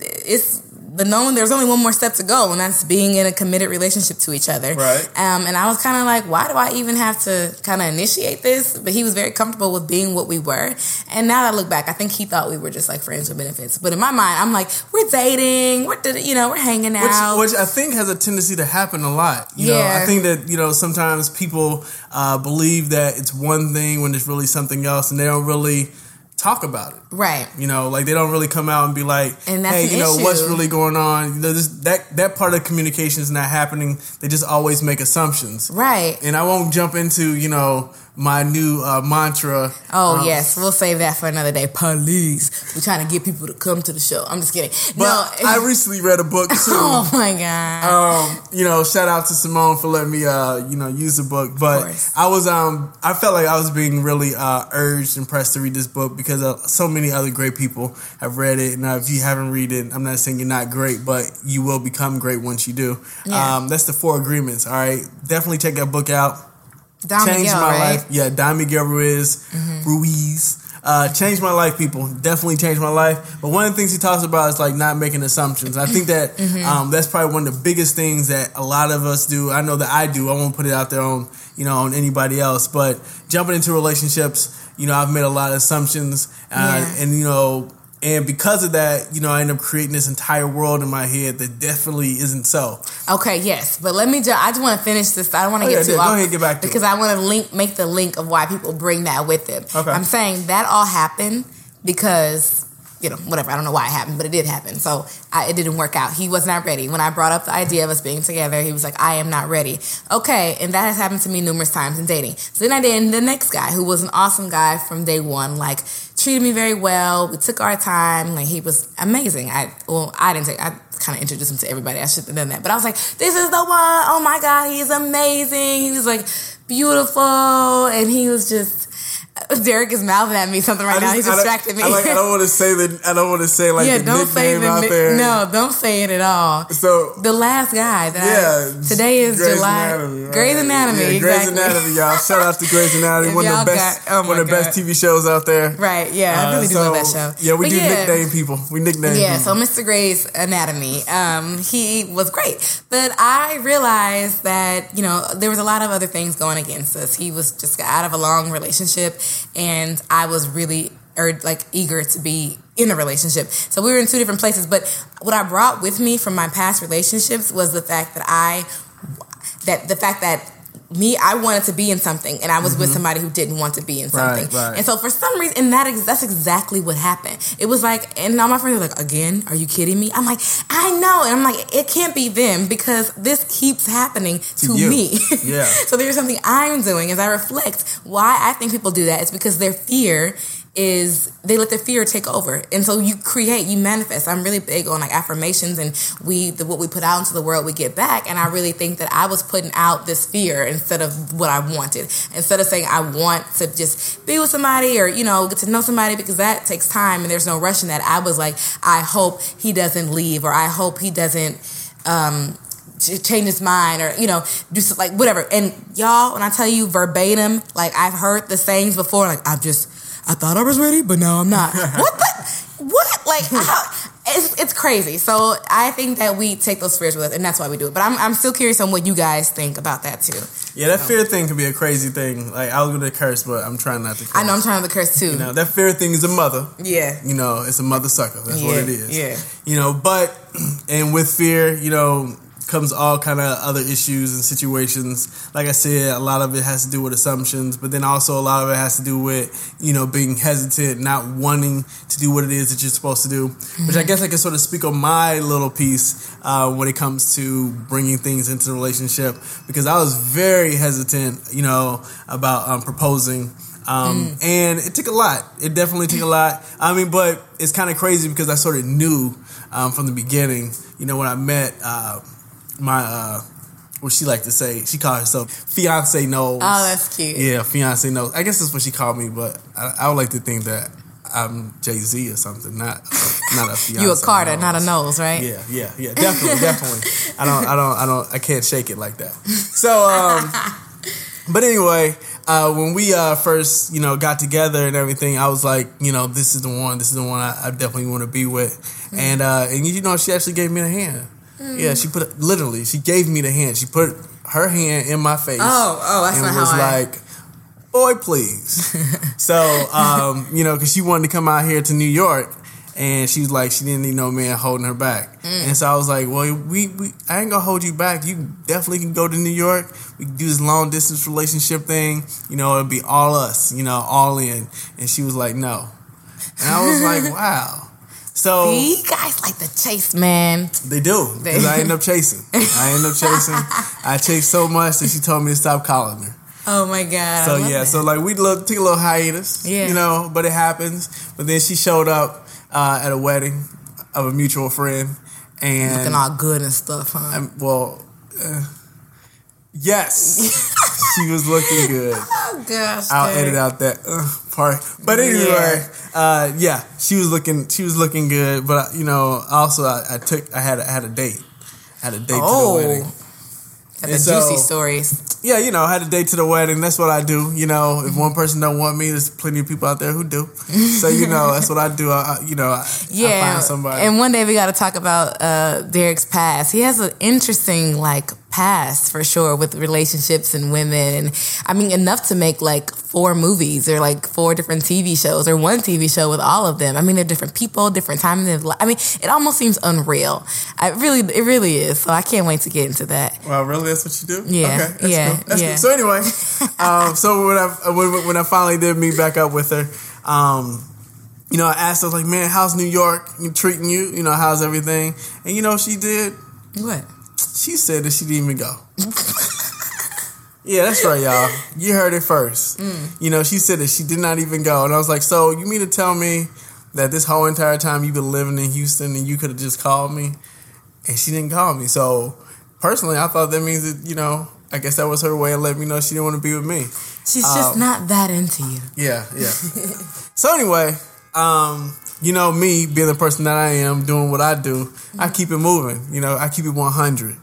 Speaker 4: it's but knowing there's only one more step to go, and that's being in a committed relationship to each other.
Speaker 3: Right.
Speaker 4: Um, and I was kind of like, why do I even have to kind of initiate this? But he was very comfortable with being what we were. And now that I look back, I think he thought we were just like friends with benefits. But in my mind, I'm like, we're dating, we're you know, we're hanging
Speaker 3: out, which, which I think has a tendency to happen a lot. You yeah. Know, I think that you know sometimes people uh, believe that it's one thing when it's really something else, and they don't really talk about it.
Speaker 4: Right.
Speaker 3: You know, like they don't really come out and be like, and "Hey, you know, issue. what's really going on?" You know, this, that that part of communication is not happening. They just always make assumptions.
Speaker 4: Right.
Speaker 3: And I won't jump into you know my new uh, mantra.
Speaker 4: Oh um, yes, we'll save that for another day. Police. We're trying to get people to come to the show. I'm just kidding.
Speaker 3: But no, I recently read a book too.
Speaker 4: oh my god.
Speaker 3: Um, you know, shout out to Simone for letting me uh, you know, use the book. But I was um, I felt like I was being really uh, urged and pressed to read this book because uh, so many other great people have read it. Now, if you haven't read it, I'm not saying you're not great, but you will become great once you do. Yeah. Um, that's the four agreements. All right, definitely check that book out
Speaker 4: Don changed Miguel, my right?
Speaker 3: life. Yeah, Don Miguel Ruiz, mm-hmm. Ruiz. Uh, changed my life, people. Definitely changed my life. But one of the things he talks about is like not making assumptions. I think that mm-hmm. um, that's probably one of the biggest things that a lot of us do. I know that I do. I won't put it out there on you know on anybody else. But jumping into relationships, you know, I've made a lot of assumptions, uh, yeah. and you know, and because of that, you know, I end up creating this entire world in my head that definitely isn't so.
Speaker 4: Okay, yes, but let me. Just, I just want to finish this. I don't want to oh, get yeah, too
Speaker 3: yeah, off. Go ahead, get back
Speaker 4: because I want to link, make the link of why people bring that with them. Okay, I'm saying that all happened because you know, whatever. I don't know why it happened, but it did happen. So I, it didn't work out. He was not ready. When I brought up the idea of us being together, he was like, I am not ready. Okay. And that has happened to me numerous times in dating. So then I dated the next guy who was an awesome guy from day one, like treated me very well. We took our time. Like he was amazing. I, well, I didn't take, I kind of introduced him to everybody. I should have done that. But I was like, this is the one. Oh my God. He's amazing. He was like beautiful. And he was just, Derek is mouthing at me something right just, now. He's distracted me.
Speaker 3: I, like, I don't want to say the. I don't want to say like yeah, the don't say the, out there.
Speaker 4: No, don't say it at all.
Speaker 3: So
Speaker 4: the last guy that yeah, I, today is Grey's July. Anatomy, right? Grey's Anatomy. Yeah,
Speaker 3: exactly. Grey's Anatomy, y'all. Shout out to Grey's Anatomy, one of the best, got, oh one of the best TV shows out there.
Speaker 4: Right? Yeah, uh, I really do so, love that show.
Speaker 3: Yeah, we but do yeah, nickname people. We nickname.
Speaker 4: Yeah,
Speaker 3: people.
Speaker 4: so Mr. Grey's Anatomy, um, he was great, but I realized that you know there was a lot of other things going against us. He was just out of a long relationship, and I was really or like eager to be in a relationship. So we were in two different places. But what I brought with me from my past relationships was the fact that I that the fact that me, I wanted to be in something, and I was mm-hmm. with somebody who didn't want to be in something. Right, right. And so, for some reason, and that is that's exactly what happened. It was like, and all my friends were like, "Again? Are you kidding me?" I'm like, "I know," and I'm like, "It can't be them because this keeps happening to, to me."
Speaker 3: Yeah.
Speaker 4: so there's something I'm doing as I reflect why I think people do that. It's because their fear is they let the fear take over. And so you create you manifest. I'm really big on like affirmations and we the, what we put out into the world we get back. And i really think that i was putting out this fear instead of what i wanted. Instead of saying i want to just be with somebody or you know get to know somebody because that takes time and there's no rush in that. I was like i hope he doesn't leave or i hope he doesn't um change his mind or you know do like whatever. And y'all when i tell you verbatim like i've heard the sayings before like i've just I thought I was ready, but now I'm not. what the? What? Like, how? It's, it's crazy. So I think that we take those fears with us, and that's why we do it. But I'm, I'm still curious on what you guys think about that too.
Speaker 3: Yeah, that so. fear thing can be a crazy thing. Like I was gonna curse, but I'm trying not to. curse.
Speaker 4: I know I'm trying to curse too.
Speaker 3: You know that fear thing is a mother.
Speaker 4: Yeah.
Speaker 3: You know it's a mother sucker. That's
Speaker 4: yeah.
Speaker 3: what it is.
Speaker 4: Yeah.
Speaker 3: You know, but and with fear, you know, comes all kind of other issues and situations. Like I said, a lot of it has to do with assumptions, but then also a lot of it has to do with you know being hesitant, not wanting to do what it is that you're supposed to do. Mm-hmm. Which I guess I can sort of speak on my little piece uh, when it comes to bringing things into the relationship because I was very hesitant, you know, about um, proposing. Um, mm. And it took a lot. It definitely took a lot. I mean, but it's kind of crazy because I sort of knew um, from the beginning. You know, when I met uh, my uh, what she like to say, she called herself fiance knows.
Speaker 4: Oh, that's cute.
Speaker 3: Yeah, fiance knows. I guess that's what she called me, but I, I would like to think that I'm Jay Z or something, not not a fiance.
Speaker 4: you a Carter, knows. not a nose, right?
Speaker 3: Yeah, yeah, yeah, definitely, definitely. I don't, I don't, I don't, I can't shake it like that. So, um, but anyway, uh, when we uh, first, you know, got together and everything, I was like, you know, this is the one. This is the one I, I definitely want to be with. Mm-hmm. And uh, and you know, she actually gave me the hand. Mm-hmm. Yeah, she put literally, she gave me the hand. She put her hand in my face.
Speaker 4: Oh, oh, that's
Speaker 3: and
Speaker 4: not
Speaker 3: was
Speaker 4: how I...
Speaker 3: like, boy, please. so, um, you know, because she wanted to come out here to New York and she was like she didn't need no man holding her back mm. and so i was like well we, we i ain't gonna hold you back you definitely can go to new york we can do this long distance relationship thing you know it'll be all us you know all in and she was like no and i was like wow so
Speaker 4: you guys like to chase, man.
Speaker 3: They do because I end up chasing. I end up chasing. I chased so much that she told me to stop calling her.
Speaker 4: Oh my god!
Speaker 3: So yeah, that. so like we look, took a little hiatus, yeah. you know, but it happens. But then she showed up uh, at a wedding of a mutual friend, and
Speaker 4: looking all good and stuff, huh?
Speaker 3: I'm, well, uh, yes, she was looking good.
Speaker 4: Oh gosh,
Speaker 3: I'll edit out that uh, part. But anyway, yeah. Uh, yeah, she was looking, she was looking good. But you know, also I, I took, I had, I had a date, I had a date oh. to the wedding.
Speaker 4: And the juicy stories.
Speaker 3: Yeah, you know, I had a date to the wedding. That's what I do. You know, if one person don't want me, there's plenty of people out there who do. So you know, that's what I do. I, you know, I, yeah. I find somebody.
Speaker 4: And one day we got to talk about uh, Derek's past. He has an interesting like past for sure with relationships and women and I mean enough to make like four movies or like four different TV shows or one TV show with all of them. I mean they're different people, different times in life. I mean it almost seems unreal. I really it really is. So I can't wait to get into that.
Speaker 3: Well, really that's what you do?
Speaker 4: Yeah.
Speaker 3: Okay,
Speaker 4: yeah.
Speaker 3: Cool.
Speaker 4: yeah.
Speaker 3: Cool. So anyway, um, so when I when, when I finally did meet back up with her, um, you know, I asked her like, "Man, how's New York treating you? You know, how's everything?" And you know, she did
Speaker 4: what?
Speaker 3: She said that she didn't even go. yeah, that's right, y'all. You heard it first. Mm. You know, she said that she did not even go. And I was like, so you mean to tell me that this whole entire time you've been living in Houston and you could have just called me? And she didn't call me. So personally, I thought that means that, you know, I guess that was her way of letting me know she didn't want to be with me.
Speaker 4: She's um, just not that into you.
Speaker 3: Yeah, yeah. so anyway, um, you know, me being the person that I am, doing what I do. I keep it moving. You know, I keep it 100.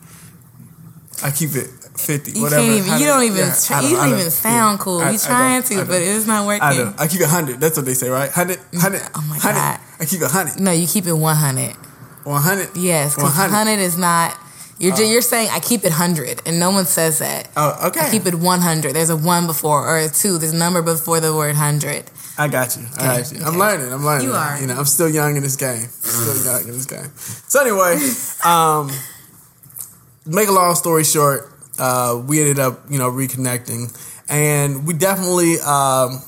Speaker 3: I keep it 50,
Speaker 4: you
Speaker 3: whatever.
Speaker 4: Even, you don't even, yeah, try, don't, you don't, even sound yeah, cool. You're trying to, but it's not working.
Speaker 3: I. I keep it 100. That's what they say, right? 100, 100.
Speaker 4: Mm, oh my
Speaker 3: 100.
Speaker 4: God.
Speaker 3: I keep it 100.
Speaker 4: No, you keep it 100.
Speaker 3: 100?
Speaker 4: Yes, because 100. 100 is not. You're, oh. you're saying I keep it 100, and no one says that.
Speaker 3: Oh, okay.
Speaker 4: I keep it 100. There's a 1 before, or a 2. There's a number before the word 100.
Speaker 3: I got you. I got you. Okay. I'm learning. I'm learning.
Speaker 4: You are.
Speaker 3: You know, I'm still young in this game. still young in this game. So anyway, um, make a long story short, uh, we ended up, you know, reconnecting, and we definitely um,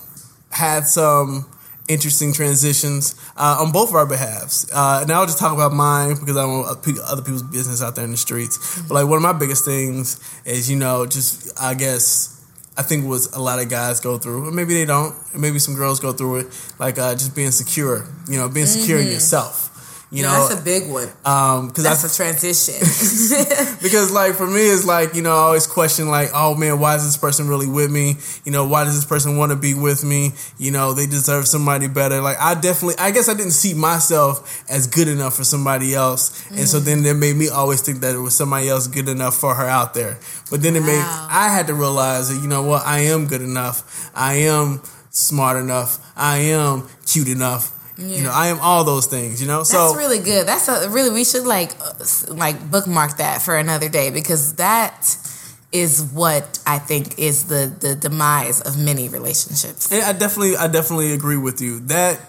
Speaker 3: had some interesting transitions uh, on both of our behalves. Uh, and I'll just talk about mine because I don't know other people's business out there in the streets. Mm-hmm. But like one of my biggest things is, you know, just I guess I think was a lot of guys go through, or maybe they don't, maybe some girls go through it, like uh, just being secure, you know, being secure mm-hmm. in yourself. You
Speaker 4: yeah,
Speaker 3: know,
Speaker 4: that's a big one.
Speaker 3: Um,
Speaker 4: because that's I, a transition.
Speaker 3: because like for me, it's like you know, I always question like, oh man, why is this person really with me? You know, why does this person want to be with me? You know, they deserve somebody better. Like I definitely, I guess I didn't see myself as good enough for somebody else, mm. and so then that made me always think that it was somebody else good enough for her out there. But then wow. it made I had to realize that you know what, I am good enough. I am smart enough. I am cute enough yeah. You know, I am all those things. You know,
Speaker 4: that's
Speaker 3: so
Speaker 4: really good. That's a, really we should like like bookmark that for another day because that is what I think is the the demise of many relationships.
Speaker 3: I definitely I definitely agree with you. That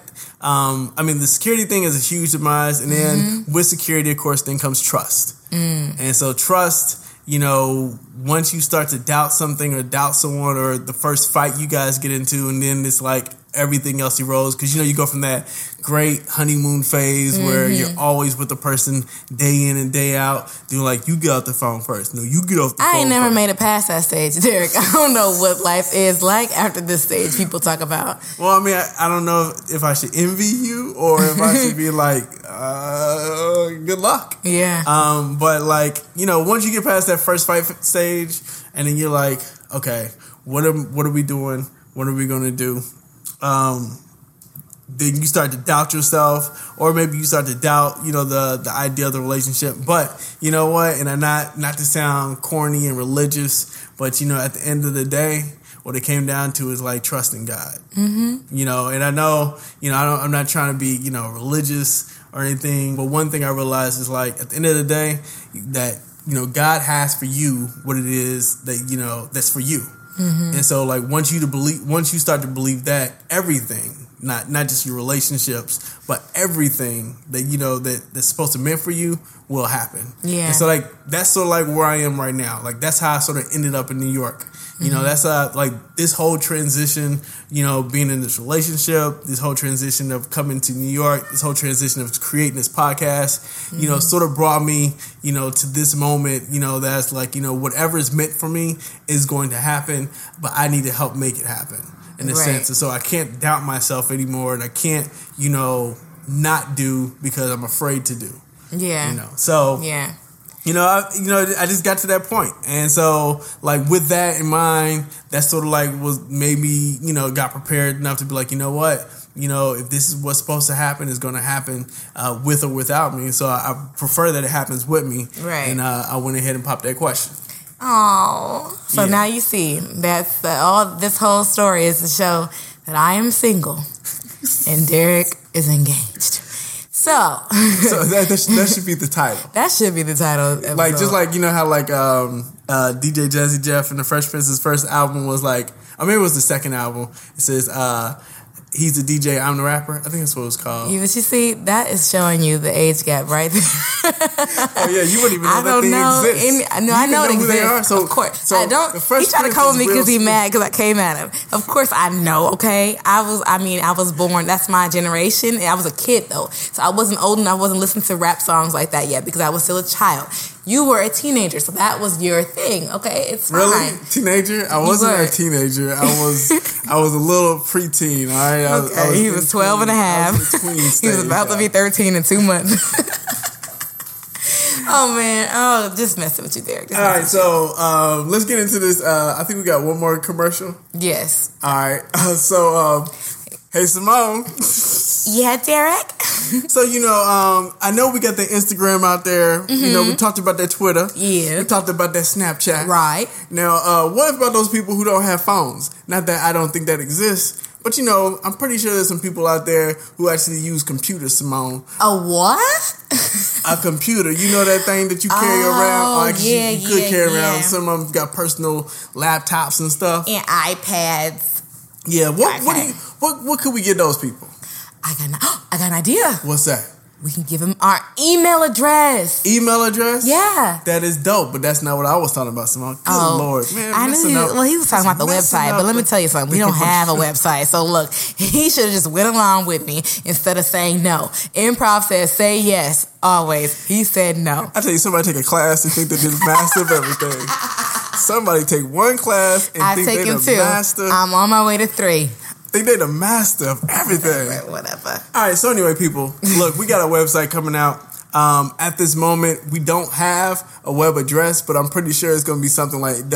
Speaker 3: Um, I mean, the security thing is a huge demise, and then
Speaker 4: Mm-hmm.
Speaker 3: with security, of course, then comes trust.
Speaker 4: Mm.
Speaker 3: And so trust, you know, once you start to doubt something or doubt someone, or the first fight you guys get into, and then it's like everything else erodes because you know you go from that great honeymoon phase where
Speaker 4: Mm-hmm.
Speaker 3: you're always with the person day in and day out. Doing like you get off the phone first. No, you get off the phone.
Speaker 4: I ain't never
Speaker 3: first.
Speaker 4: made it past that stage, Derek. I don't know what life is like after this stage people talk about.
Speaker 3: Well, I mean, I, I don't know if I should envy you or if I should be like, uh, good luck.
Speaker 4: Yeah.
Speaker 3: Um, but like, you know, once you get past that first fight stage, and then you're like, okay, what are what are we doing? What are we gonna do? Um, then you start to doubt yourself, or maybe you start to doubt, you know, the the idea of the relationship. But you know what? And I'm not not to sound corny and religious, but you know, at the end of the day, what it came down to is like trusting God. Mm-hmm. You know, and I know, you know, I don't, I'm not trying to be, you know, religious or anything, but one thing I realized is like at the end of the day, that you know, God has for you what it is that you know that's for you. Mm-hmm. And so like once you to believe once you start to believe that everything, not not just your relationships, but everything that you know that that's supposed to meant for you will happen.
Speaker 4: Yeah.
Speaker 3: And so like that's sort of like where I am right now. Like that's how I sort of ended up in New York. You know, that's uh like this whole transition, you know, being in this relationship, this whole transition of coming to New York, this whole transition of creating this podcast, you know, sort of brought me, you know, to this moment, you know, that's like, you know, whatever is meant for me is going to happen, but I need to help make it happen in a
Speaker 4: Right.
Speaker 3: sense. And so I can't doubt myself anymore and I can't, you know, not do because I'm afraid to do.
Speaker 4: yeah.
Speaker 3: You know. So
Speaker 4: Yeah.
Speaker 3: You know, I, you know, I just got to that point, and so like with that in mind, that sort of like was made me, you know, got prepared enough to be like, you know what, you know, if this is what's supposed to happen, it's going to happen uh, with or without me. So I, I prefer that it happens with me,
Speaker 4: Right.
Speaker 3: And uh, I went ahead and popped that question.
Speaker 4: Oh, so
Speaker 3: Yeah.
Speaker 4: now you see that's the, all. This whole story is to show that I am single and Derek is engaged. So
Speaker 3: So that that should, that should be the title.
Speaker 4: that should be the title. The
Speaker 3: Like just like you know how like um uh DJ Jazzy Jeff and the Fresh Prince's first album was like I mean it was the second album. It says uh he's the DJ, I'm the rapper. I think that's what it was called.
Speaker 4: you, but you see, that is showing you the age gap right there.
Speaker 3: Oh yeah, you wouldn't even know
Speaker 4: I
Speaker 3: that thing
Speaker 4: know.
Speaker 3: exists.
Speaker 4: Any, I know,
Speaker 3: You
Speaker 4: I
Speaker 3: even
Speaker 4: know it
Speaker 3: who they
Speaker 4: exists.
Speaker 3: are. So,
Speaker 4: of course,
Speaker 3: so
Speaker 4: I don't. He tried to come with me because he mad because I came at him. Of course, I know. Okay, I was. I mean, I was born. That's my generation. And I was a kid though, so I wasn't old and I wasn't listening to rap songs like that yet because I was still a child. You were a teenager, so that was your thing. Okay, it's
Speaker 3: Really,
Speaker 4: fine.
Speaker 3: teenager? I wasn't a teenager. I was, I was a little preteen. All right, I was, I
Speaker 4: Okay, he was 12 and a half.
Speaker 3: was
Speaker 4: he was about to be 13 in two months. oh man, oh, just messing with you, Derek. Just
Speaker 3: All right, so um, let's get into this. Uh, I think we got one more commercial.
Speaker 4: yes,
Speaker 3: All right, so um, hey Simone.
Speaker 4: Yeah, Derek.
Speaker 3: So you know, um, I know we got the Instagram out there. You know, we talked about that Twitter.
Speaker 4: Mm-hmm. Yeah.
Speaker 3: We talked about that Snapchat.
Speaker 4: Right.
Speaker 3: Now, uh, what about those people who don't have phones? Not that I don't think that exists, but you know, I'm pretty sure there's some people out there who actually use computers, Simone.
Speaker 4: A what?
Speaker 3: A computer, you know that thing that you carry
Speaker 4: Oh,
Speaker 3: around? Or actually,
Speaker 4: yeah,
Speaker 3: you could
Speaker 4: yeah,
Speaker 3: carry
Speaker 4: yeah.
Speaker 3: around. Some of them got personal laptops and stuff.
Speaker 4: And iPads.
Speaker 3: Yeah, what what, do you, what what could we get those people?
Speaker 4: I got, an, I got an idea.
Speaker 3: What's that?
Speaker 4: We can give him our email address.
Speaker 3: Email address?
Speaker 4: Yeah.
Speaker 3: That is dope, but that's not what I was talking about, Simone. Good
Speaker 4: Oh,
Speaker 3: lord, man!
Speaker 4: I knew. He,
Speaker 3: up-
Speaker 4: well, he was talking about the website, but let me tell you something. We don't have a website, so look, he should have just went along with me instead of saying no. Improv says say yes always. He said no.
Speaker 3: I tell you, somebody take a class and think that they're the master of everything. Somebody take one class and
Speaker 4: I've
Speaker 3: think they're
Speaker 4: taken
Speaker 3: the
Speaker 4: two.
Speaker 3: master.
Speaker 4: I'm on my way to three.
Speaker 3: Think they're the master of everything.
Speaker 4: But whatever.
Speaker 3: All right, so anyway, people, look, we got a website coming out. Um, at this moment, we don't have a web address, but I'm pretty sure it's going to be something like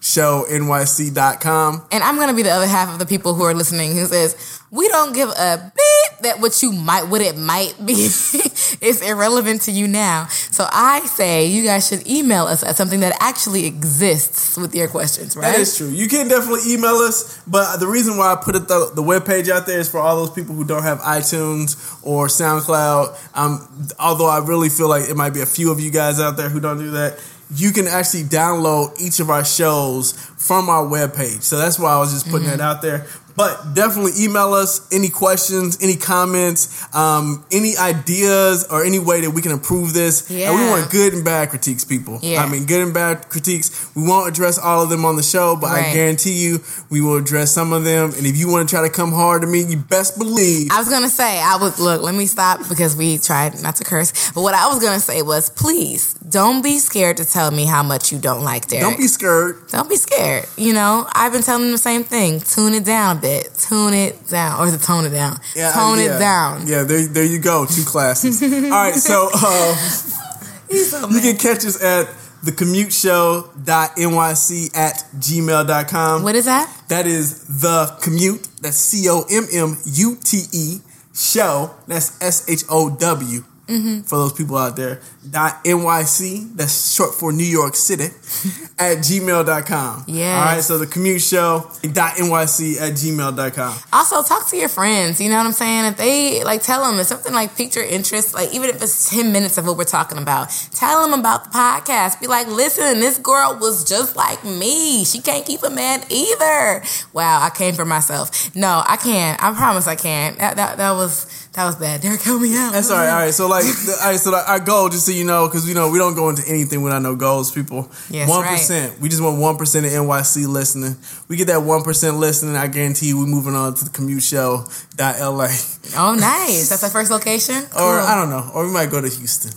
Speaker 3: www.thecommuteshownyc.com.
Speaker 4: And I'm gonna be the other half of the people who are listening who says we don't give a beep that what you might what it might be is irrelevant to you now. So I say you guys should email us at something that actually exists with your questions, right?
Speaker 3: That is true. You can definitely email us, but the reason why I put it the, the webpage out there is for all those people who don't have iTunes or SoundCloud. Um, although I really feel like it might be a few of you guys out there who don't do that. You can actually download each of our shows from our webpage. So that's why I was just putting mm-hmm. that out there. But definitely email us any questions, any comments, um, any ideas, or any way that we can improve this. And we want good and bad critiques, people.
Speaker 4: Yeah.
Speaker 3: I mean, good and bad critiques. We won't address all of them on the show, but I guarantee you we will address some of them. And if you want to try to come hard to me, you best believe.
Speaker 4: I was gonna say, I would look. Let me stop because we tried not to curse. But what I was gonna say was, please don't be scared to tell me how much you don't like Derek.
Speaker 3: Don't be scared.
Speaker 4: Don't be scared. You know, I've been telling them the same thing. Tune it down bit. Tune it down, or is it tone it down?
Speaker 3: Yeah,
Speaker 4: tone
Speaker 3: yeah.
Speaker 4: it down.
Speaker 3: Yeah, there, there you go. Two classes. All right, so uh,
Speaker 4: so
Speaker 3: you can catch us at thecommuteshow.nyc at gmail.com.
Speaker 4: What is that?
Speaker 3: That is the commute. That's C O M M U T E show. That's S H O W.
Speaker 4: Mm-hmm.
Speaker 3: For those people out there, dot NYC, that's short for New York City, at gmail.com.
Speaker 4: Yeah.
Speaker 3: All right, so the commute show, dot NYC at gmail.com.
Speaker 4: Also, talk to your friends. You know what I'm saying? If they like, tell them if something like piqued your interest, like even if it's 10 minutes of what we're talking about, tell them about the podcast. Be like, listen, this girl was just like me. She can't keep a man either. Wow, I came for myself. No, I can't. I promise I can't. That, that, that was that was bad. Derek, help me out.
Speaker 3: That's all right. All right. So like, the, all right. So like, our goal, just so you know, because you know we don't go into anything without no goals, people.
Speaker 4: Yes,
Speaker 3: One percent. We just want one percent of NYC listening. We get that one percent listening. I guarantee you, we're moving on to the commute show. LA.
Speaker 4: Oh, nice. That's our first location.
Speaker 3: Or I don't know. Or we might go to Houston.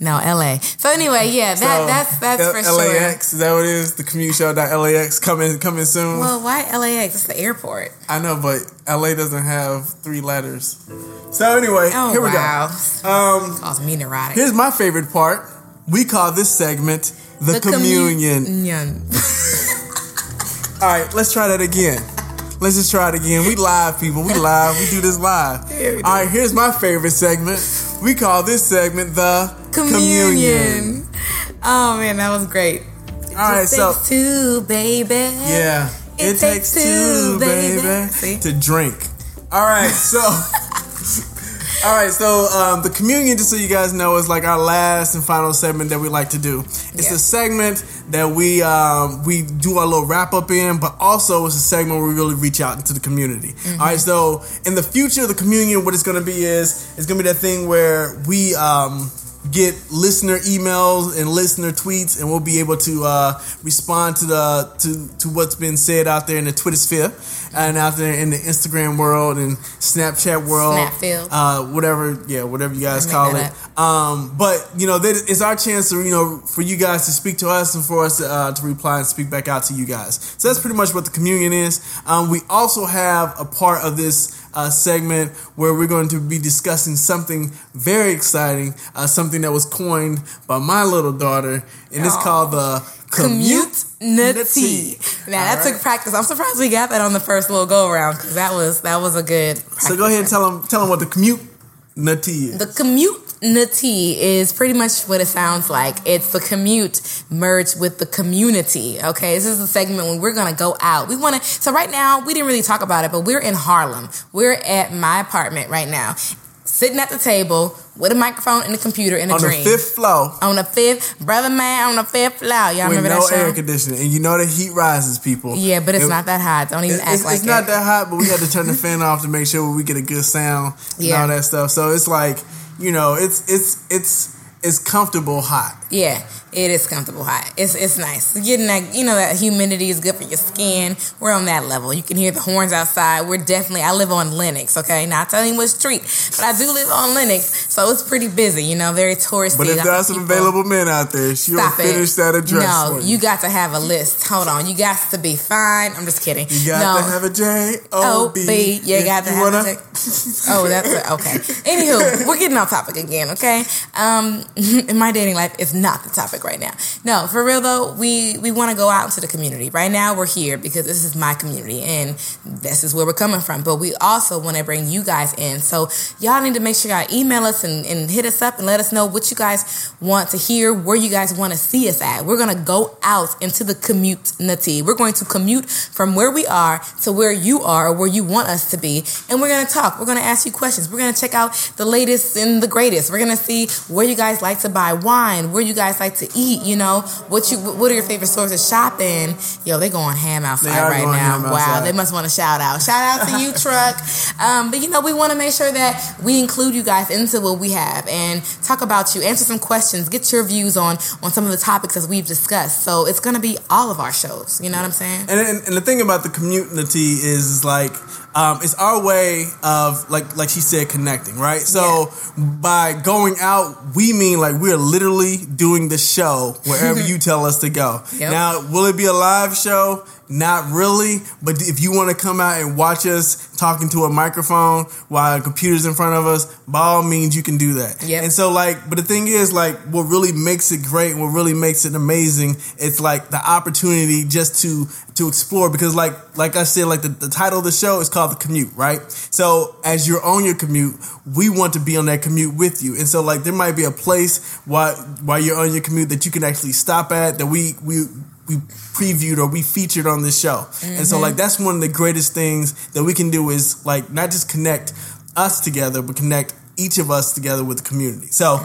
Speaker 4: No, LA. So anyway, yeah, that
Speaker 3: So,
Speaker 4: that's that's
Speaker 3: L-
Speaker 4: for sure.
Speaker 3: LAX. Is that what it is? The commute show. Dot LAX coming coming soon.
Speaker 4: Well, why LAX? It's the airport.
Speaker 3: I know, but LA doesn't have three letters. So anyway,
Speaker 4: Oh
Speaker 3: here we go. Um,
Speaker 4: Calls me neurotic.
Speaker 3: here's my favorite part. We call this segment the, communion.
Speaker 4: communion.
Speaker 3: All right, let's try that again. Let's just try it again. We live, people. We live. We do this live.
Speaker 4: Yeah.
Speaker 3: All right, here's my favorite segment. We call this segment the
Speaker 4: communion. Oh man, that was great.
Speaker 3: All right, so
Speaker 4: two, baby.
Speaker 3: yeah,
Speaker 4: It takes two, baby.
Speaker 3: baby, to drink. All right, so. All right, so um, the communion, just so you guys know, is like our last and final segment that we like to do. It's
Speaker 4: Yeah.
Speaker 3: a segment that we um, we do our little wrap up in, but also it's a segment where we really reach out into the community.
Speaker 4: Mm-hmm.
Speaker 3: All right, so in the future, the communion, what it's going to be is it's going to be that thing where we um, get listener emails and listener tweets, and we'll be able to uh, respond to the to to what's been said out there in the Twitter sphere and out there in the Instagram world and Snapchat world,
Speaker 4: Snapfield.
Speaker 3: uh, whatever, yeah, whatever you guys call it. Um, but you know, that it's our chance to you know for you guys to speak to us and for us to, uh, to reply and speak back out to you guys. So that's pretty much what the communion is. Um, we also have a part of this uh, segment where we're going to be discussing something very exciting, uh, something that was coined by my little daughter, and it's called the
Speaker 4: Commute nutty. Now that
Speaker 3: All
Speaker 4: took practice. I'm surprised we got that on the first little go around because that was that was a good.
Speaker 3: So go ahead and tell them tell them what the commute nutty is.
Speaker 4: The commute nutty is pretty much what it sounds like. It's the commute merged with the community. Okay, this is a segment when we're gonna go out. We want to. So right now, we didn't really talk about it, but we're in Harlem. We're at my apartment right now, sitting at the table with a microphone and a computer and a
Speaker 3: on
Speaker 4: dream.
Speaker 3: the fifth floor
Speaker 4: on the fifth, brother man, on the fifth floor. Y'all
Speaker 3: with
Speaker 4: remember
Speaker 3: no
Speaker 4: that
Speaker 3: air conditioning, and you know the heat rises, people.
Speaker 4: Yeah, but it's
Speaker 3: It-
Speaker 4: not that hot. Don't even
Speaker 3: It's,
Speaker 4: act
Speaker 3: it's,
Speaker 4: like
Speaker 3: it's not that hot, but we had to turn the fan off to make sure we get a good sound and
Speaker 4: Yeah.
Speaker 3: all that stuff. So it's like, you know, it's it's it's it's comfortable hot.
Speaker 4: Yeah, it is comfortable hot. It's it's nice. Getting that you know that humidity is good for your skin. We're on that level. You can hear the horns outside. We're definitely. I live on Lenox. Okay, not telling you what street, but I do live on Lenox, so it's pretty busy. You know, very touristy.
Speaker 3: But if there are some
Speaker 4: people-
Speaker 3: available men out there, she'll
Speaker 4: Stop it.
Speaker 3: that address.
Speaker 4: No,
Speaker 3: for
Speaker 4: you got to have a list. Hold on, you got to be fine. I'm just kidding.
Speaker 3: You got
Speaker 4: no.
Speaker 3: to have a J
Speaker 4: O B. You got to
Speaker 3: you
Speaker 4: have
Speaker 3: wanna-
Speaker 4: a tick. Oh, that's it. Okay. Anywho, we're getting off topic again. Okay. Um, in my dating life is not the topic right now. No, for real though, we we want to go out into the community. Right now, we're here because this is my community and this is where we're coming from. But we also want to bring you guys in. So y'all need to make sure y'all email us and, and hit us up and let us know what you guys want to hear, where you guys want to see us at. We're gonna go out into the community. We're going to commute from where we are to where you are or where you want us to be. And we're going to talk. We're going to ask you questions. We're going to check out the latest and the greatest. We're going to see where you guys like to buy wine, where you guys like to eat. You know, what you what are your favorite stores to shop in? Yo, they going ham outside right now. Wow,
Speaker 3: outside.
Speaker 4: they must want to shout out. Shout out to you, truck. Um, but you know, we want to make sure that we include you guys into what we have and talk about you, answer some questions, get your views on on some of the topics as we've discussed. So it's gonna be all of our shows. You know what I'm saying?
Speaker 3: And, and, and the thing about the community is like um, it's our way of like like she said connecting, right? So by going out, we mean like we're literally doing the show wherever you tell us to go.
Speaker 4: Yep.
Speaker 3: Now, will it be a live show? Not really, but if you want to come out and watch us talking to a microphone while a computer's in front of us, by all means, you can do that.
Speaker 4: Yep.
Speaker 3: And so, like, but the thing is, like, what really makes it great, what really makes it amazing, it's like the opportunity just to to explore. Because, like, like I said, like the, the title of the show is called the commute, right? So, as you're on your commute, we want to be on that commute with you. And so, like, there might be a place while while you're on your commute that you can actually stop at that we we we previewed or we featured on this show. And so like that's one of the greatest things that we can do is like not just connect us together, but connect each of us together with the community. So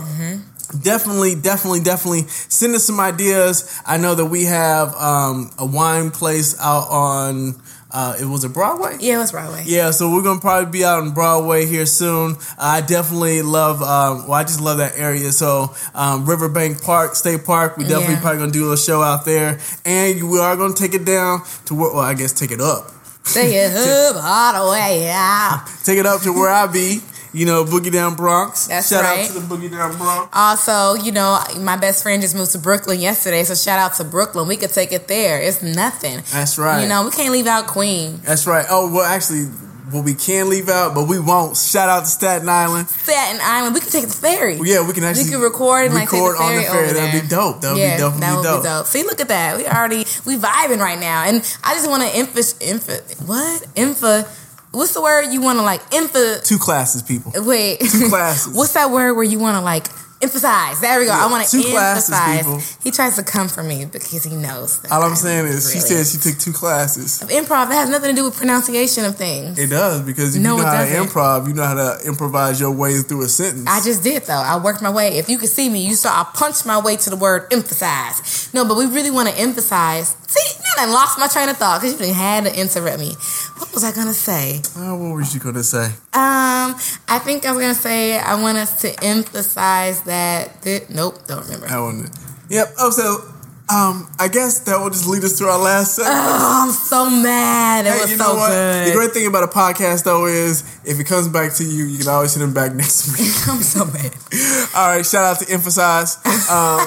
Speaker 3: definitely, definitely, definitely send us some ideas. I know that we have um, a wine place out on uh, it was a Broadway.
Speaker 4: Yeah, it was Broadway.
Speaker 3: Yeah, so we're gonna probably be out on Broadway here soon. I definitely love, um, well, I just love that area. So um, Riverbank Park, State Park, we definitely
Speaker 4: Yeah.
Speaker 3: probably gonna do a show out there, and we are gonna take it down to where, well, I guess take it up,
Speaker 4: Say it up all the way out.
Speaker 3: take it up to where I be. You know, Boogie Down Bronx.
Speaker 4: That's
Speaker 3: Shout
Speaker 4: right.
Speaker 3: out to the Boogie Down Bronx.
Speaker 4: Also, you know, my best friend just moved to Brooklyn yesterday, so shout out to Brooklyn. We could take it there. It's nothing.
Speaker 3: That's right.
Speaker 4: You know, we can't leave out Queen.
Speaker 3: That's right. Oh well, actually, what we can leave out, but we won't. Shout out to Staten Island.
Speaker 4: Staten Island. We could take the ferry.
Speaker 3: Well, yeah, we can actually
Speaker 4: We could record and like take
Speaker 3: record
Speaker 4: the
Speaker 3: on the ferry. That'd be dope. That would
Speaker 4: yeah,
Speaker 3: be definitely
Speaker 4: that would
Speaker 3: dope.
Speaker 4: be dope. See, look at that. We already we vibing right now, and I just want to emphasis, emph- what, empha, what's the word you want to like, empha,
Speaker 3: Two classes, people.
Speaker 4: wait,
Speaker 3: Two classes.
Speaker 4: what's that word where you want to like emphasize? There we go.
Speaker 3: Yeah,
Speaker 4: I want to
Speaker 3: two classes,
Speaker 4: emphasize. He tries to come for me because he knows. That
Speaker 3: All I'm saying is, she said she took two classes.
Speaker 4: of improv that has nothing to do with pronunciation of things.
Speaker 3: It does because if
Speaker 4: No,
Speaker 3: you know how to improv, you know how to improvise your way through a sentence.
Speaker 4: I just did though. I worked my way. If you could see me, you saw I punched my way to the word emphasize. No, but we really want to emphasize. See, now I lost my train of thought because you had to interrupt me. What was I gonna say?
Speaker 3: Oh, what was you gonna say?
Speaker 4: Um, I think I was gonna say I want us to emphasize that. Th- nope, don't remember.
Speaker 3: I want to. Yep. Oh, so um, I guess that will just lead us to our last segment.
Speaker 4: Oh, I'm so mad. It
Speaker 3: Hey,
Speaker 4: was
Speaker 3: you
Speaker 4: so
Speaker 3: what?
Speaker 4: good.
Speaker 3: The great thing about a podcast though is if it comes back to you, you can always hit him back next week.
Speaker 4: I'm so mad.
Speaker 3: All right, shout out to emphasize. Um,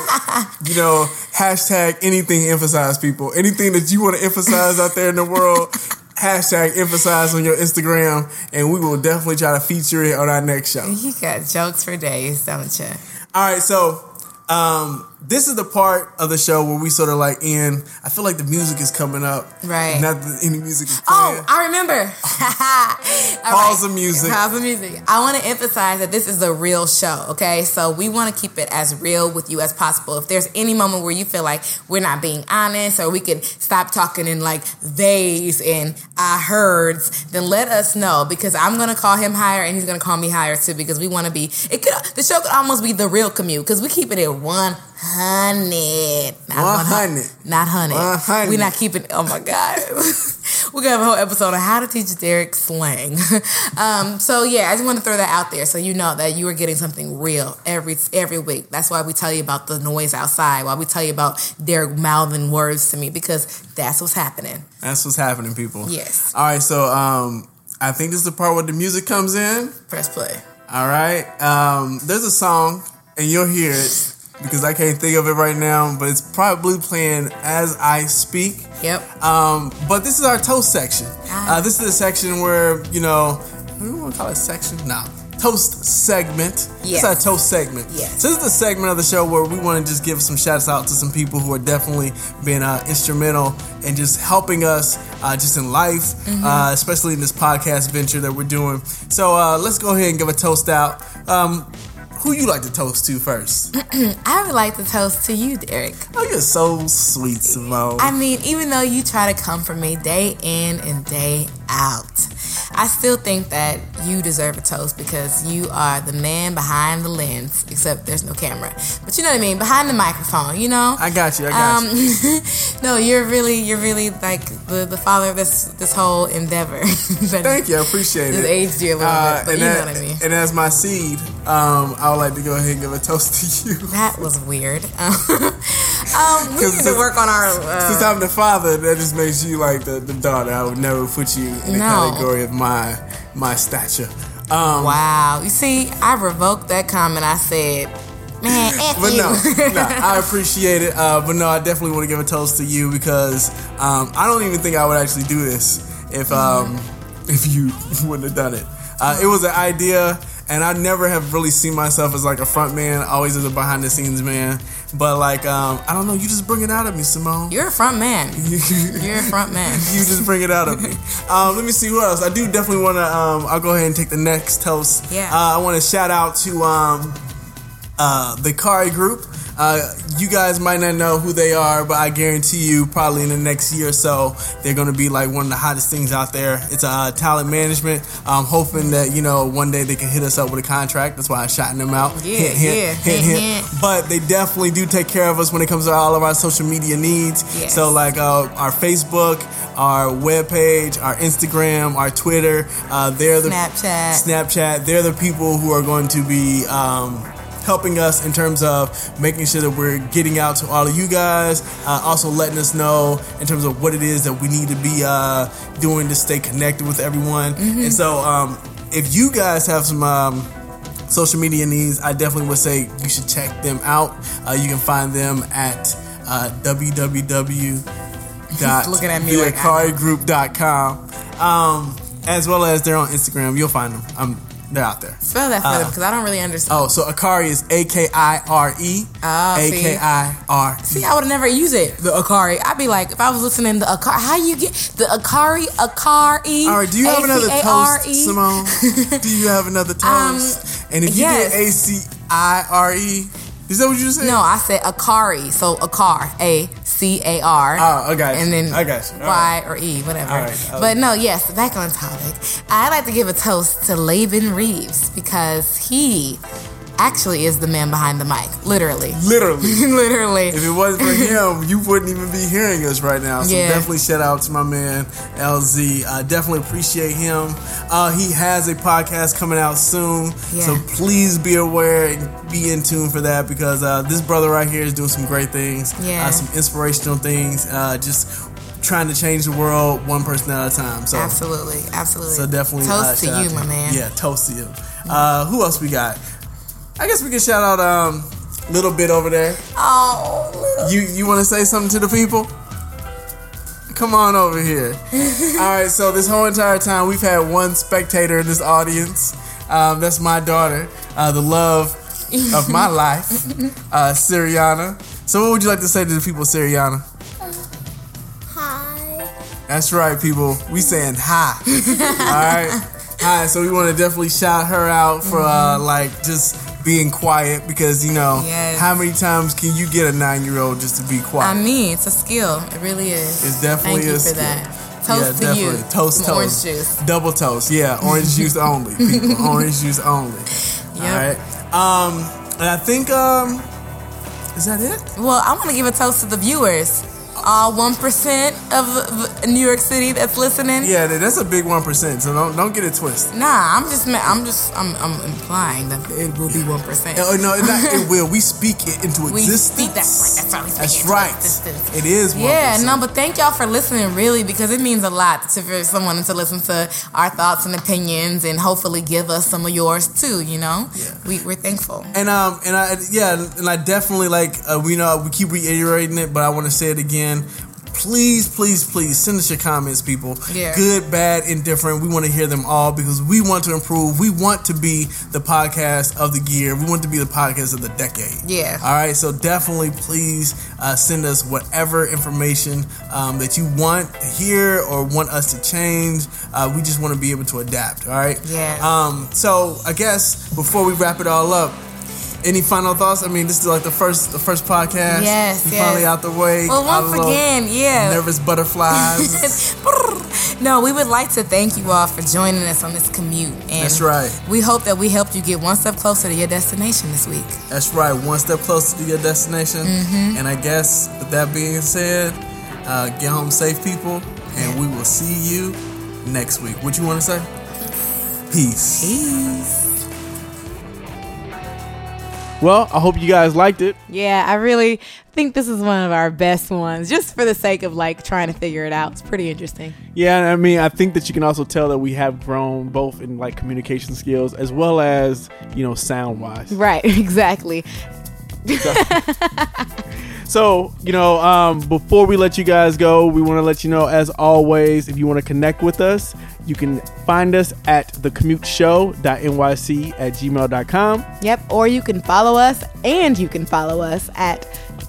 Speaker 3: you know, hashtag anything emphasize people. Anything that you want to emphasize out there in the world, hashtag emphasize on your Instagram, and we will definitely try to feature it on our next show.
Speaker 4: You got jokes for days, don't you?
Speaker 3: All right, so um, this is the part of the show where we sort of like end. I feel like the music is coming up.
Speaker 4: Right.
Speaker 3: Not that any music is
Speaker 4: Oh. I remember.
Speaker 3: Pause the music.
Speaker 4: Pause the music. I want to emphasize that this is a real show, okay? So we want to keep it as real with you as possible. If there's any moment where you feel like we're not being honest or we could stop talking in like theys and I heards, then let us know because I'm going to call him higher and he's going to call me higher too because we want to be, it could, the show could almost be the real commute because we keep it at 100. Not
Speaker 3: 100.
Speaker 4: Not 100.
Speaker 3: 100.
Speaker 4: We're not keeping, oh my God. We're gonna have a whole episode on how to teach Derek slang. um, so yeah, I just want to throw that out there so you know that you are getting something real every every week. That's why we tell you about the noise outside. Why we tell you about Derek mouthing words to me because that's what's happening.
Speaker 3: That's what's happening, people.
Speaker 4: Yes.
Speaker 3: All right, so um, I think this is the part where the music comes in.
Speaker 4: Press play.
Speaker 3: All right. Um, there's a song, and you'll hear it because I can't think of it right now, but it's probably playing as I speak.
Speaker 4: Yep.
Speaker 3: Um, but this is our toast section.
Speaker 4: Ah.
Speaker 3: Uh, this is the section where, you know, we want to call it section? No. Toast segment.
Speaker 4: Yes.
Speaker 3: It's our toast segment.
Speaker 4: Yes.
Speaker 3: So this is the segment of the show where we want to just give some shouts out to some people who are definitely been uh, instrumental in just helping us uh, just in life,
Speaker 4: Mm-hmm.
Speaker 3: uh, especially in this podcast venture that we're doing. So uh, let's go ahead and give a toast out. Um, who you like to toast to first?
Speaker 4: I would like to toast to you, Derek.
Speaker 3: Oh, you're so sweet, Simone.
Speaker 4: I mean, even though you try to come for me day in and day out, I still think that you deserve a toast because you are the man behind the lens, except there's no camera. But you know what I mean, behind the microphone. You know.
Speaker 3: I got you. I got
Speaker 4: Um,
Speaker 3: you.
Speaker 4: no, you're really, you're really like the, the father of this this whole endeavor.
Speaker 3: Thank you. I appreciate it.
Speaker 4: aged you a little
Speaker 3: Uh,
Speaker 4: bit, but you know what I mean.
Speaker 3: and as my seed, um, I would like to go ahead and give a toast to you.
Speaker 4: That was weird. um, we need to work on our. Uh,
Speaker 3: Since I'm the father, that just makes you like the, the daughter. I would never put you in the
Speaker 4: No.
Speaker 3: category of my my stature. Um,
Speaker 4: wow. You see, I revoked that comment. I said, man, F
Speaker 3: But
Speaker 4: you.
Speaker 3: no, no, I appreciate it. Uh, but no, I definitely want to give a toast to you because um, I don't even think I would actually do this if um, if you wouldn't have done it. Uh, it was an idea, and I never have really seen myself as like a front man, always as a behind the scenes man. But like, um, I don't know, you just bring it out of me, Simone.
Speaker 4: You're a front man.
Speaker 3: you
Speaker 4: You're a front man.
Speaker 3: You just bring it out of me. Um, let me see who else. I do definitely want to. Um, I'll go ahead and take the next toast.
Speaker 4: Yeah.
Speaker 3: Uh, I want to shout out to um, uh, the Cowrie Group. Uh, you guys might not know who they are, but I guarantee you, probably in the next year or so, they're going to be like one of the hottest things out there. It's a uh, talent management. I'm hoping that you know one day they can hit us up with a contract. That's why I'm shouting them out.
Speaker 4: Yeah,
Speaker 3: Hint, hint,
Speaker 4: yeah,
Speaker 3: hint,
Speaker 4: hint.
Speaker 3: hint. But they definitely do take care of us when it comes to all of our social media needs.
Speaker 4: Yes.
Speaker 3: So like uh, our Facebook, our webpage, our Instagram, our Twitter. Uh, they're the
Speaker 4: Snapchat.
Speaker 3: Snapchat. They're the people who are going to be um, helping us in terms of making sure that we're getting out to all of you guys. Uh, also letting us know in terms of what it is that we need to be uh, doing to stay connected with everyone.
Speaker 4: Mm-hmm.
Speaker 3: And so if um, if you guys have some. Um, social media needs, I definitely would say you should check them out. Uh, you can find them at uh,
Speaker 4: Looking at me like I
Speaker 3: um, as well as they're on Instagram. You'll find them. Um, they're out there.
Speaker 4: Spell that for
Speaker 3: Uh,
Speaker 4: them because I don't really understand.
Speaker 3: Oh, so Akari is A K I R E.
Speaker 4: Ah, see.
Speaker 3: K I R.
Speaker 4: See, I would have never used it. The Akari. I'd be like, if I was listening to Akari, how you get the Akari? Akari.
Speaker 3: All right, do you have another toast? Simone? do you have another toast? and if you
Speaker 4: Um,
Speaker 3: did A C I R E, is that what you said?
Speaker 4: No, I said Akari. So Akar. A C A R.
Speaker 3: Oh, you.
Speaker 4: And then
Speaker 3: I got you.
Speaker 4: Y or E, whatever.
Speaker 3: Right,
Speaker 4: But no, yes, back on topic. I'd like to give a toast to Laban Reeves because he actually is the man behind the mic. Literally.
Speaker 3: Literally.
Speaker 4: Literally.
Speaker 3: If it wasn't for him, you wouldn't even be hearing us right now. So
Speaker 4: Yeah.
Speaker 3: definitely shout out to my man LZ. I definitely appreciate him. Uh, he has a podcast coming out soon,
Speaker 4: Yeah.
Speaker 3: so please be aware and be in tune for that because uh, this brother right here is doing some great things.
Speaker 4: Yeah.
Speaker 3: uh, some inspirational things. Uh, just trying to change the world one person at a time. So
Speaker 4: Absolutely. Absolutely.
Speaker 3: so definitely
Speaker 4: Toast
Speaker 3: uh,
Speaker 4: to you, my man.
Speaker 3: Yeah, toast to you. Uh, who else we got? I guess we can shout out um little bit over there.
Speaker 4: Oh.
Speaker 3: You you want to say something to the people? Come on over here. All right. So this whole entire time we've had one spectator in this audience. Um, that's my daughter, uh, the love of my life, uh, Siriana. So what would you like to say to the people, Siriana?
Speaker 5: Hi.
Speaker 3: That's right, people. We saying hi. All right. Hi. So we want to definitely shout her out for uh, like just being quiet because you know
Speaker 4: Yes.
Speaker 3: how many times can you get a nine year old just to be quiet?
Speaker 4: I mean, it's a skill. It really is.
Speaker 3: It's definitely
Speaker 4: Thank you for
Speaker 3: skill.
Speaker 4: that. Toast
Speaker 3: yeah,
Speaker 4: to you.
Speaker 3: definitely. Toast,
Speaker 4: Some
Speaker 3: toast.
Speaker 4: Orange juice.
Speaker 3: Double toast. Yeah, orange juice only. People, orange juice only.
Speaker 4: Yep.
Speaker 3: All right. Um, and I think um, is that it?
Speaker 4: Well, I want to give a toast to the viewers. All one percent of New York City that's listening.
Speaker 3: Yeah, that's a big one percent. So don't don't get it twisted.
Speaker 4: Nah, I'm just, I'm just, I'm, I'm implying that it will be one percent.
Speaker 3: Oh no, it, not, it will. We speak it into
Speaker 4: We
Speaker 3: existence.
Speaker 4: speak- that's right, that's right,
Speaker 3: That's
Speaker 4: into
Speaker 3: right.
Speaker 4: existence.
Speaker 3: It is. 1%.
Speaker 4: Yeah, no, but thank y'all for listening, really, because it means a lot to, for someone to listen to our thoughts and opinions, and hopefully give us some of yours too. You know,
Speaker 3: Yeah.
Speaker 4: we, we're thankful.
Speaker 3: And um and I yeah and I definitely like uh, we know we keep reiterating it, but I want to say it again. Please, please, please send us your comments, people.
Speaker 4: Yeah.
Speaker 3: Good, bad, indifferent. We want to hear them all because we want to improve. We want to be the podcast of the year. We want to be the podcast of the decade.
Speaker 4: Yeah.
Speaker 3: All right. So definitely, please uh, send us whatever information um, that you want to hear or want us to change. Uh, we just want to be able to adapt. All right.
Speaker 4: Yeah.
Speaker 3: Um. So I guess before we wrap it all up. Any final thoughts? I mean, this is like the first the first podcast.
Speaker 4: Yes, yes.
Speaker 3: finally out the way.
Speaker 4: Well, once again, yeah.
Speaker 3: nervous butterflies.
Speaker 6: No, we would like to thank you all for joining us on this commute. And
Speaker 7: That's right.
Speaker 6: We hope that we helped you get one step closer to your destination this week.
Speaker 7: That's right. One step closer to your destination.
Speaker 6: Mm-hmm.
Speaker 7: And I guess with that being said, uh, get home safe, people, and we will see you next week. What you want to say? Peace.
Speaker 6: Peace.
Speaker 3: Well, I hope you guys liked it.
Speaker 4: Yeah, I really think this is one of our best ones, just for the sake of like trying to figure it out. It's pretty interesting.
Speaker 3: Yeah, I mean, I think that you can also tell that we have grown both in like communication skills as well as you know sound wise.
Speaker 4: Right, exactly.
Speaker 3: So, you know, um, before we let you guys go, we want to let you know, as always, if you want to connect with us, you can find us at thecommuteshow.nyc at gmail.com.
Speaker 4: Yep, or you can follow us and you can follow us at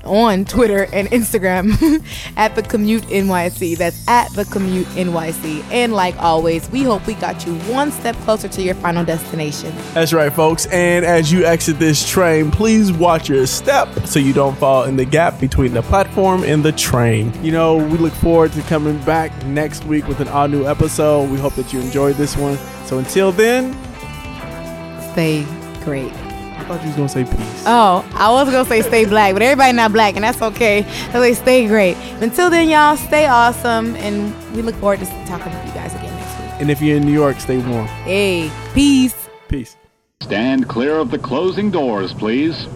Speaker 4: on Twitter and Instagram at the commute NYC. That's at the commute NYC. And like always, we hope we got you one step closer to your final destination.
Speaker 3: That's right, folks. And as you exit this train, please watch your step so you don't fall in the gap between the platform and the train. You know, we look forward to coming back next week with an all new episode. We hope that you enjoyed this one. So until then,
Speaker 4: Stay great.
Speaker 3: I thought you was going to say peace.
Speaker 4: Oh, I was gonna say stay black, but everybody not black, and that's okay. So they stay great. Until then, y'all stay awesome, and we look forward to talking with you guys again next week.
Speaker 3: And if you're in New York, stay warm.
Speaker 4: Hey, peace.
Speaker 3: Peace.
Speaker 1: Stand clear of the closing doors, please.